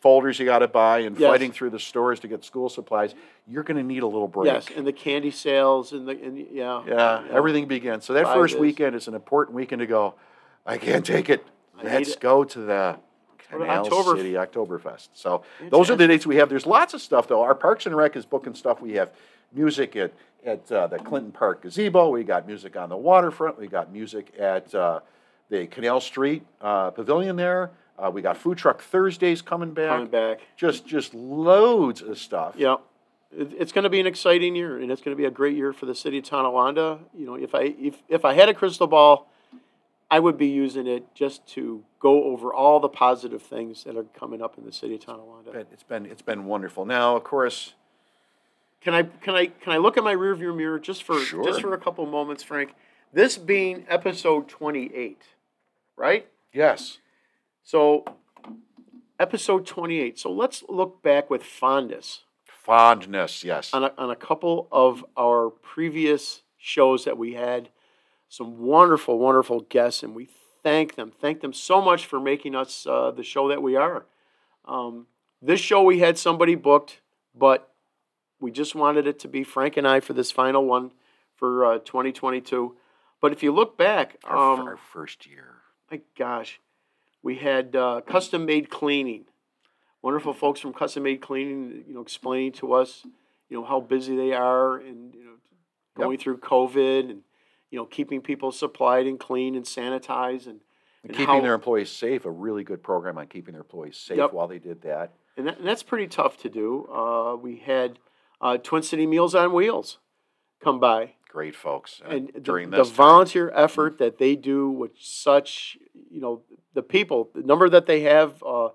folders you got to buy and Yes. fighting through the stores to get school supplies, you're going to need a little break. Yes, and the candy sales and the and yeah. Yeah, everything begins. So that Five first days. weekend is an important weekend to go. I can't take it. I Let's it. go to the Canal October- City Oktoberfest. So those are the dates we have. There's lots of stuff though. Our Parks and Rec is booking stuff. We have music at at uh, the Clinton Park gazebo. We got music on the waterfront. We got music at uh, the Canal Street uh, Pavilion there. Uh, we got food truck Thursdays coming back. Coming back. Just just loads of stuff. Yeah. It, it's going to be an exciting year, and it's going to be a great year for the city of Tonawanda. You know, if I if if I had a crystal ball, I would be using it just to go over all the positive things that are coming up in the city of Tonawanda. But It's been it's been wonderful. Now, of course, Can I can I can I look at my rearview mirror just for Sure. just for a couple moments, Frank? This being episode twenty eight, right? yes. So, episode twenty eight. So let's look back with fondness Fondness, yes. on a, on a couple of our previous shows that we had. Some wonderful, wonderful guests, and we thank them. Thank them so much for making us uh, the show that we are. Um, this show we had somebody booked, but we just wanted it to be Frank and I for this final one for uh, 2022. But if you look back, our, um, our first year. my gosh, we had uh, custom made cleaning. Wonderful folks from custom made cleaning, you know, explaining to us, you know, how busy they are and you know, going through COVID and you know, keeping people supplied and clean and sanitized and, And and keeping how- their employees safe, a really good program on keeping their employees safe Yep. while they did that. and, that, and that's pretty tough to do. Uh, we had uh, Twin City Meals on Wheels come by Great folks. uh, and during the this time. volunteer effort that they do with such you know the people the number that they have uh,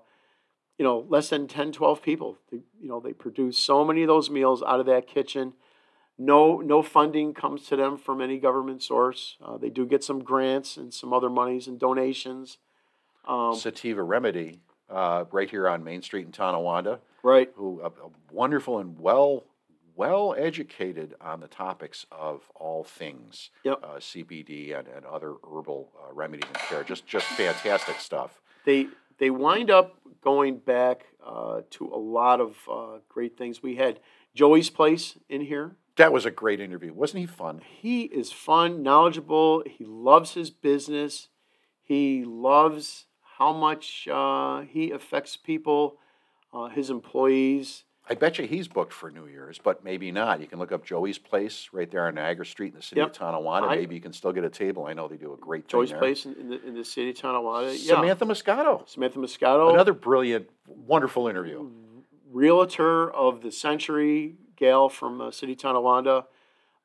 you know less than 10 12 people they, you know they produce so many of those meals out of that kitchen. No no funding comes to them from any government source. Uh, they do get some grants and some other monies and donations. Um, Sativa Remedy, uh, right here on Main Street in Tonawanda, right. Who a, a wonderful and well well educated on the topics of all things Yep. uh, CBD and, and other herbal uh, remedies and care. Just just fantastic stuff. they they wind up going back uh, to a lot of uh, great things we had joey's place in here That was a great interview. Wasn't he fun? he is fun, knowledgeable. He loves his business. He loves how much uh, he affects people, uh, his employees. I bet you he's booked for New Year's, but maybe not. You can look up Joey's Place right there on Niagara Street in the city Yep. of Tonawanda. I- maybe you can still get a table. I know they do a great there. place in, in, the, in the city of Tonawanda. Yeah. Samantha Moscato. Samantha Moscato, Another brilliant, wonderful interview. realtor of the century, Gail from uh, city of Tonawanda.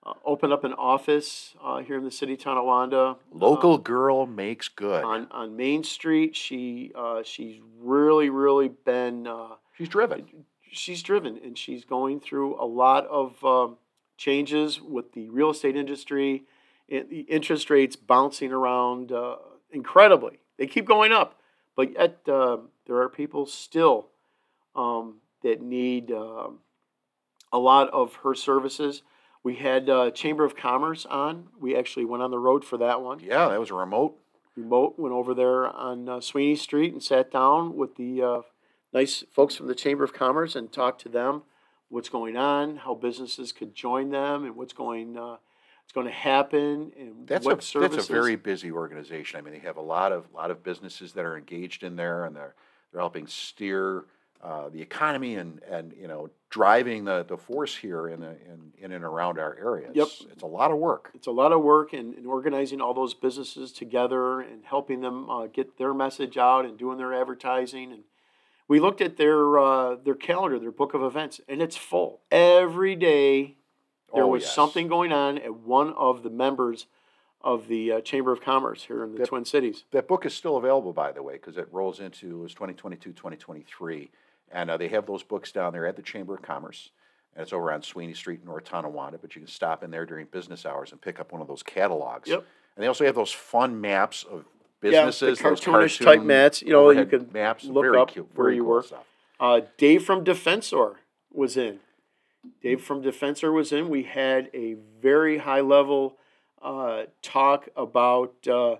Uh, opened up an office uh, here in the city of Tonawanda. Local girl makes good. on, on Main Street. She uh, she's really really been uh, She's driven. She's driven and she's going through a lot of um, changes with the real estate industry. It, the interest rates bouncing around uh, incredibly. They keep going up, but yet uh, there are people still um, that need um a lot of her services. We had uh, Chamber of Commerce on. We actually went on the road for that one Yeah, that was a remote. remote, went over there on uh, Sweeney Street and sat down with the uh, nice folks from the Chamber of Commerce and talk to them what's going on, how businesses could join them, and what's going uh, what's going to happen, and That's what a services. that's a very busy organization. I mean, they have a lot of lot of businesses that are engaged in there, and they're they're helping steer uh, the economy and and you know driving the, the force here in, the, in in and around our area. Yep. It's, it's a lot of work. it's a lot of work in, in organizing all those businesses together and helping them uh, get their message out and doing their advertising and we looked at their uh, their calendar, their book of events, and it's full every day. There Oh, was yes. something going on at one of the members of the uh, Chamber of Commerce here in the Yep. Twin Cities. That book is still available, by the way, because it rolls into it was 2022, 2023. And uh, they have those books down there at the Chamber of Commerce. And it's over on Sweeney Street in North Tonawanda, but you can stop in there during business hours and pick up one of those catalogs. Yep. And they also have those fun maps of businesses, those cartoonish type cartoon mats, you know, you could maps, look very up cute, where you cool were. Uh, Dave from Defensor was in. Dave from Defensor was in. We had a very high level uh, talk about uh,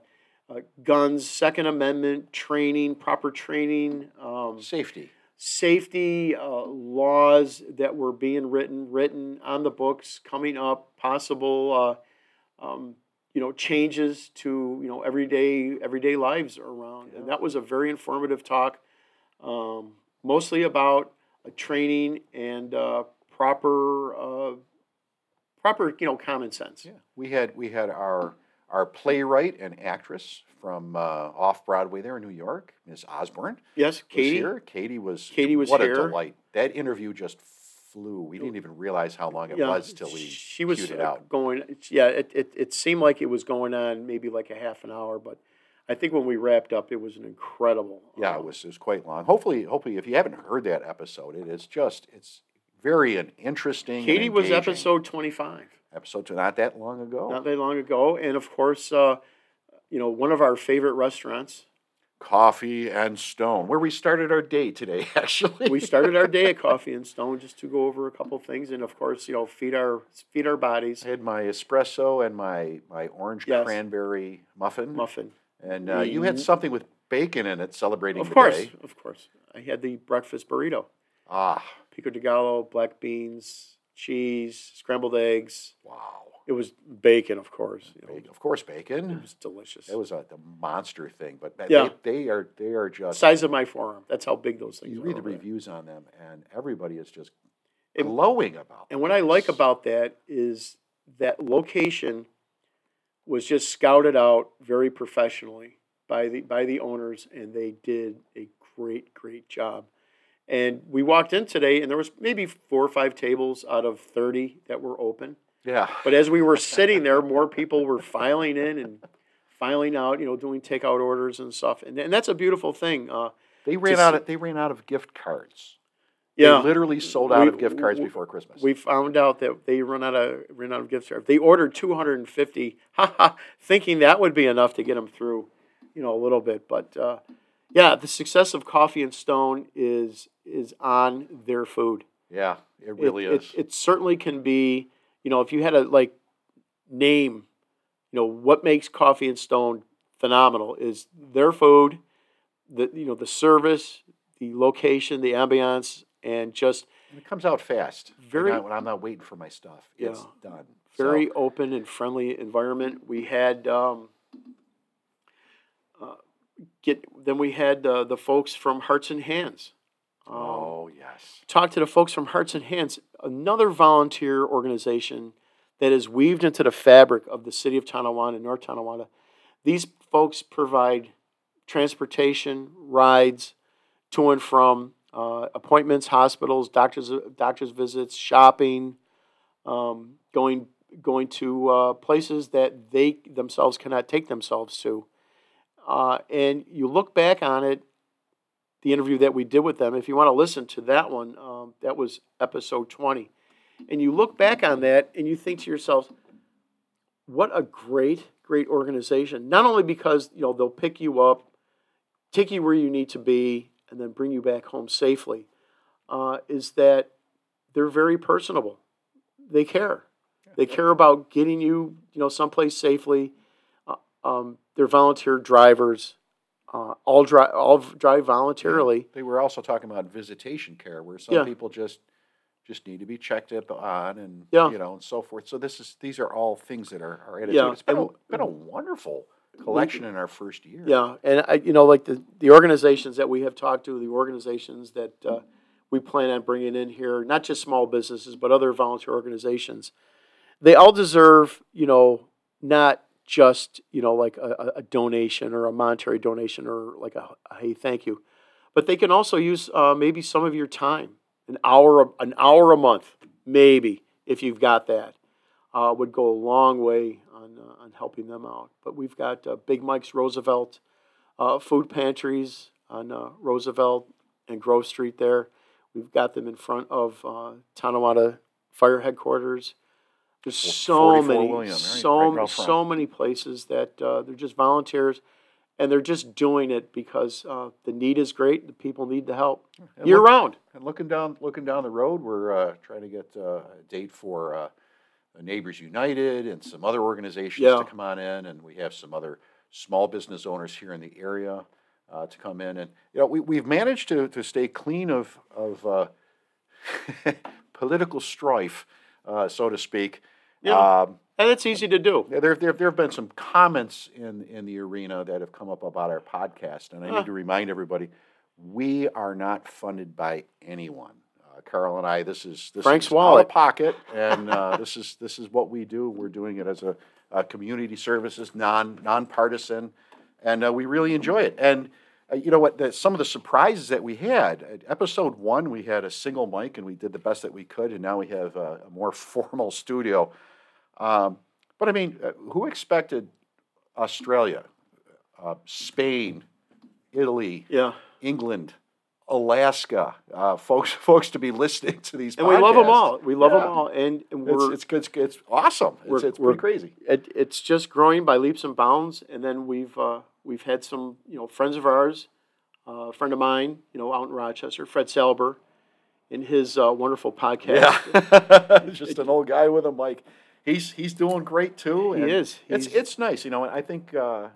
uh, guns, Second Amendment training, proper training, um, Safety. safety uh, laws that were being written, written on the books, coming up, possible, uh, um, you know, changes to you know everyday everyday lives around, and that was a very informative talk, um, mostly about training and uh, proper, uh, proper you know common sense. Yeah. We had we had our our playwright and actress from uh, off Broadway there in New York, Miss Osborne. Yes, Katie. here. Katie was Katie was what here. a delight. That interview just flew. We didn't even realize how long it was till we she was it uh, out. going. Yeah, it, it it seemed like it was going on maybe like a half an hour, but I think when we wrapped up, it was an incredible. Yeah, uh, it was it was quite long. Hopefully, hopefully, if you haven't heard that episode, it is just it's very an interesting. Katie was episode twenty five, episode two, not that long ago. not that long ago, and of course, uh, you know, one of our favorite restaurants. Coffee and Stone, where we started our day today. (laughs) Actually, We started our day at Coffee and Stone just to go over a couple things, and of course, you know, feed our feed our bodies. I had my espresso and my my orange Yes. cranberry muffin, Muffin, and uh, you had Mm. something with bacon in it, celebrating of the course, day. of course. I had the breakfast burrito. Ah, pico de gallo, black beans, cheese, scrambled eggs. wow! It was bacon, of course. you know. Bacon. Of course, bacon. It was delicious. It was a the monster thing, but they, Yeah. they are they are just. size of my forearm. That's how big those things are. You read the over there. reviews on them, and everybody is just And- glowing about. And what I like about that is that location was just scouted out very professionally by the by the owners, and they did a great great job. And we walked in today, and there was maybe four or five tables out of thirty that were open. Yeah, But as we were sitting there, more people were filing in and filing out, you know, doing takeout orders and stuff. And, and that's a beautiful thing. Uh, they ran out. Of, they ran out of gift cards. yeah, they literally sold out We- of gift cards we- before Christmas. we found out that they run out of ran out of gift cards. They ordered 250, thinking that would be enough to get them through, you know, a little bit. But uh, yeah, the success of Coffee and Stone is is on their food. yeah, it It- really it, is. It, certainly can be, you know, if you had a like name, you know, what makes Coffee and Stone phenomenal is their food, the you know the service, the location, the ambiance, and just And it comes out fast. Very-. When I'm not waiting for my stuff, it's done. very So, open and friendly environment. We had um, uh, get then we had uh, the folks from Hearts and Hands. Um, oh yes. talk to the folks from Hearts and Hands, another volunteer organization that is weaved into the fabric of the city of Tonawanda, North Tonawanda. These folks provide transportation, rides to and from uh, appointments, hospitals, doctors, doctors visits, shopping, um, going going to uh, places that they themselves cannot take themselves to. Uh, and you look back on it, the interview that we did with them. If you want to listen to that one, um, that was episode 20. And you look back on that and you think to yourself, what a great, great organization. Not only because, you know, they'll pick you up, take you where you need to be, and then bring you back home safely, uh, is that they're very personable. They care. They care about getting you, you know, someplace safely. Uh, um, they're volunteer drivers. Uh, all drive, all drive voluntarily. They were also talking about visitation care, where some Yeah. people just just need to be checked up on, and Yeah. you know, and so forth. So this is these are all things that are, are added Yeah, it. It's been, a, been a wonderful collection in our first year. Yeah, and I, you know, like the the organizations that we have talked to, the organizations that uh, we plan on bringing in here, not just small businesses, but other volunteer organizations, they all deserve, you know, not just you know like a, a- donation or a monetary donation or like a, a hey thank you, but they can also use uh, maybe some of your time, an hour, an hour a month, maybe if you've got that, uh, would go a long way on uh, on helping them out. But we've got uh, Big Mike's Roosevelt uh, food pantries on uh, Roosevelt and Grove Street there. We've got them in front of uh, Tonawanda Fire Headquarters. There's so many, William, right- so right so many places that uh, they're just volunteers, and they're just doing it because uh, the need is great. The people need the help And year look- round. And looking down, looking down the road, we're uh, trying to get uh, a date for uh, Neighbors United and some other organizations Yeah. to come on in, and we have some other small business owners here in the area uh, to come in, and you know we we've managed to to stay clean of of uh, (laughs) political strife, uh, so to speak. Yeah. Um, And it's easy to do. there, there, there have been some comments in, in the arena that have come up about our podcast, and I Huh. need to remind everybody, we are not funded by anyone. Uh, Carl and I, this is this Frank's is wallet. out of pocket, and uh, (laughs) this is this is what we do. We're doing it as a, a community services, non nonpartisan, and uh, we really enjoy it. And uh, you know what? The, some of the surprises that we had. At episode one, we had a single mic, and we did the best that we could, and now we have a, a more (laughs) formal studio. Um, but I mean, uh, who expected Australia, uh, Spain, Italy, Yeah. England, Alaska, uh, (laughs) folks, folks to be listening to these? And we love them all. We love Yeah. them all. And, and It's, we're, it's good. It's, it's awesome. It's, We're- it's pretty crazy. it, it's just growing by leaps and bounds. And then we've uh, we've had some you know friends of ours, uh, a friend of mine, you know, out in Rochester, Fred Salber, in his uh, wonderful podcast. Yeah, (laughs) just an old guy with a mic. He's he's doing great too. He is. It's He's- it's nice, you know. And I think uh,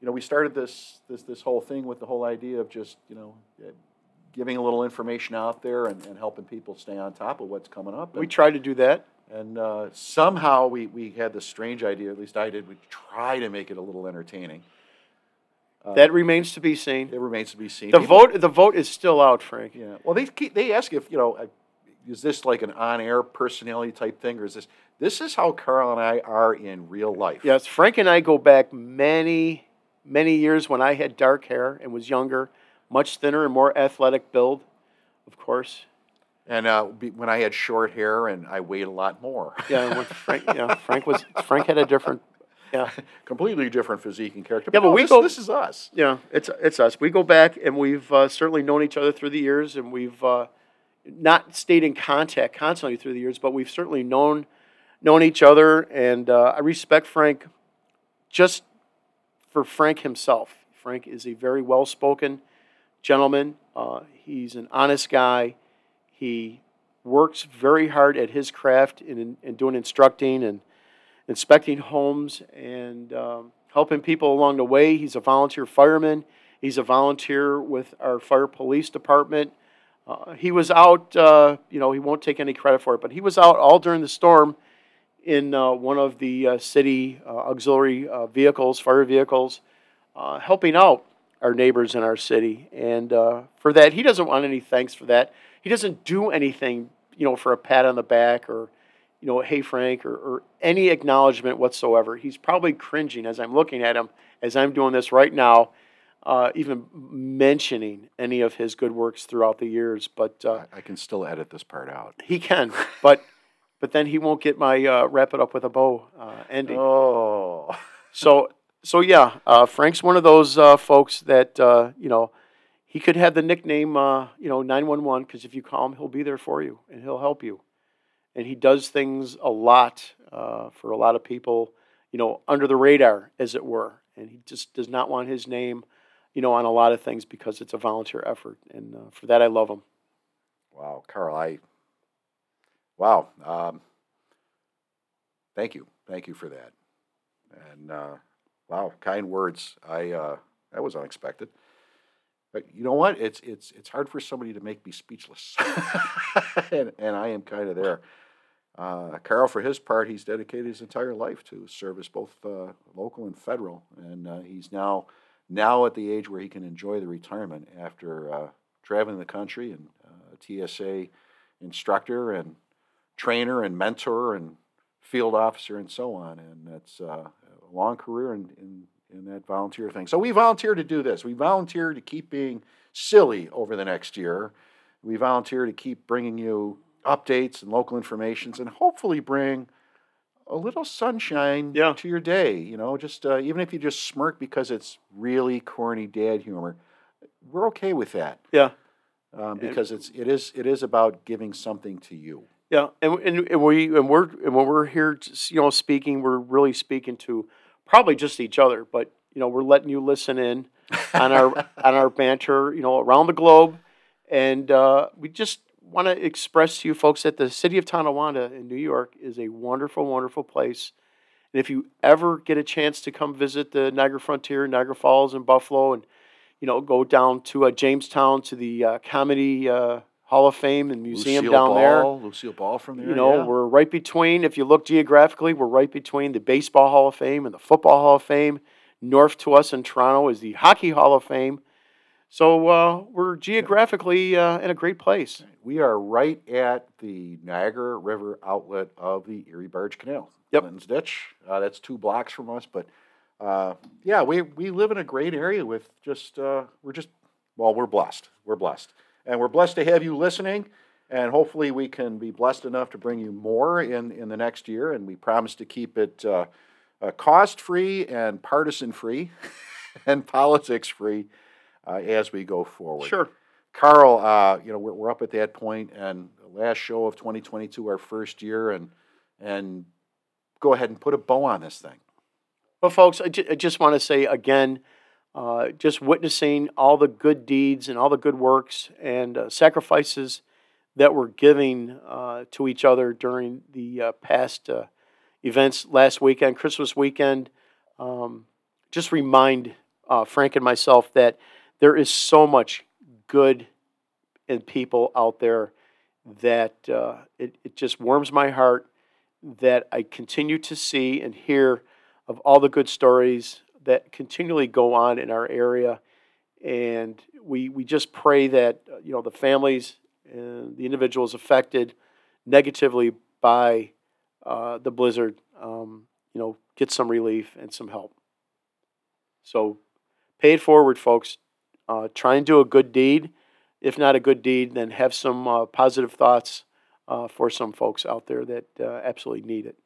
you know we started this this this whole thing with the whole idea of just you know uh, giving a little information out there and, and helping people stay on top of what's coming up. We And, try to do that. and uh, somehow we we had this strange idea. At least I did. We try to make it a little entertaining. Uh, That remains to be seen. it remains to be seen. The People- vote the vote is still out, Frank. yeah. Well, they keep, they ask if you know, is this like an on-air personality type thing, or is this this is how Carl and I are in real life? Yes, Frank and I go back many, many years when I had dark hair and was younger, much thinner and more athletic build, of course. And uh, be, when I had short hair and I weighed a lot more. Yeah, Frank, (laughs) yeah, Frank was Frank had a different, yeah, completely different physique and character. Yeah, but no, we this, go- This is us. yeah. It's it's us. We go back and we've uh, certainly known each other through the years, and we've uh, not stayed in contact constantly through the years, but we've certainly known known each other, and uh, I respect Frank just for Frank himself. Frank is a very well spoken gentleman. Uh, he's an honest guy. He works very hard at his craft in, in doing instructing and inspecting homes and um, helping people along the way. He's a volunteer fireman. He's a volunteer with our fire police department. Uh, he was out, uh, you know, he won't take any credit for it, but he was out all during the storm in uh, one of the uh, city uh, auxiliary uh, vehicles, fire vehicles, helping out our neighbors in our city. And for that, he doesn't want any thanks for that. He doesn't do anything, you know, for a pat on the back or, you know, hey Frank or, or any acknowledgement whatsoever. He's probably cringing as I'm looking at him as I'm doing this right now, uh, even mentioning any of his good works throughout the years. But uh, I, can still edit this part out. he can, but but then he won't get my uh, wrap it up with a bow uh, ending. Oh. So so yeah, uh, Frank's one of those uh, folks that uh, you know he could have the nickname uh, you know nine one one because if you call him, he'll be there for you and he'll help you, and he does things a lot uh, for a lot of people, you know, under the radar as it were, and he just does not want his name, you know, on a lot of things because it's a volunteer effort, and uh, for that I love them. Wow, Carl, I. Wow. Um, thank you, thank you for that, and uh, wow, kind words. I uh, that was unexpected. But you know what? It's it's it's hard for somebody to make me speechless, (laughs) and, and I am kind of there. Uh, Carl, for his part, he's dedicated his entire life to service, both uh, local and federal, and uh, he's now now at the age where he can enjoy the retirement after uh, traveling the country and uh, TSA instructor and trainer and mentor and field officer and so on. And that's uh, a long career in, in, in that volunteer thing. So we volunteer to do this. We volunteer to keep being silly over the next year. We volunteer to keep bringing you updates and local informations and hopefully bring a little sunshine Yeah. to your day. You know, just uh, even if you just smirk because it's really corny dad humor, we're okay with that Yeah. um, because it's it is it is about giving something to you. Yeah, and, and, and we and we're and when we're here, you know, speaking, we're really speaking to probably just each other, but you know, we're letting you listen in on our (laughs) on our banter, you know, around the globe, and uh, we just want to express to you folks that the city of Tonawanda in New York is a wonderful, wonderful place. And if you ever get a chance to come visit the Niagara Frontier, Niagara Falls, and Buffalo, and you know, go down to uh, Jamestown to the uh, Comedy uh, Hall of Fame and Museum Lucille down there. Ball, Lucille Ball from there. You know, yeah. we're right between, if you look geographically, we're right between the Baseball Hall of Fame and the Football Hall of Fame. North to us in Toronto is the Hockey Hall of Fame. So uh, we're geographically uh, in a great place. We are right at the Niagara River outlet of the Erie Barge Canal. Yep. Clinton's Ditch. Uh, that's two blocks from us, but uh, yeah, we we live in a great area with just uh, we're just well, we're blessed. We're blessed, and we're blessed to have you listening. And hopefully, we can be blessed enough to bring you more in in the next year. And we promise to keep it uh, uh, cost free and partisan free, (laughs) and politics free uh, as we go forward. Sure. Carl, uh, you know, we're, we're up at that point, and the last show of 2022, our first year, and and go ahead and put a bow on this thing. Well, folks, I, ju- I just want to say again, uh, just witnessing all the good deeds and all the good works and uh, sacrifices that we're giving uh, to each other during the uh, past uh, events last weekend, Christmas weekend. Um, just remind uh, Frank and myself that there is so much good in people out there that uh, it, it just warms my heart that I continue to see and hear of all the good stories that continually go on in our area. And we, we just pray that, uh, you know, the families and the individuals affected negatively by uh, the blizzard, um, you know, get some relief and some help. So pay it forward, folks. Uh, try and do a good deed. If not a good deed, then have some uh, positive thoughts uh, for some folks out there that uh, absolutely need it.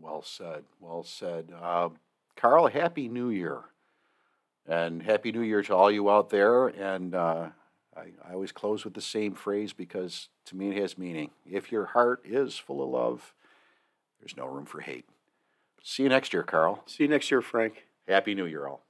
Well said. Well said. Uh, Carl, Happy New Year. And Happy New Year to all you out there. And uh, I, I always close with the same phrase because to me it has meaning. If your heart is full of love, there's no room for hate. See you next year, Carl. See you next year, Frank. Happy New Year, all.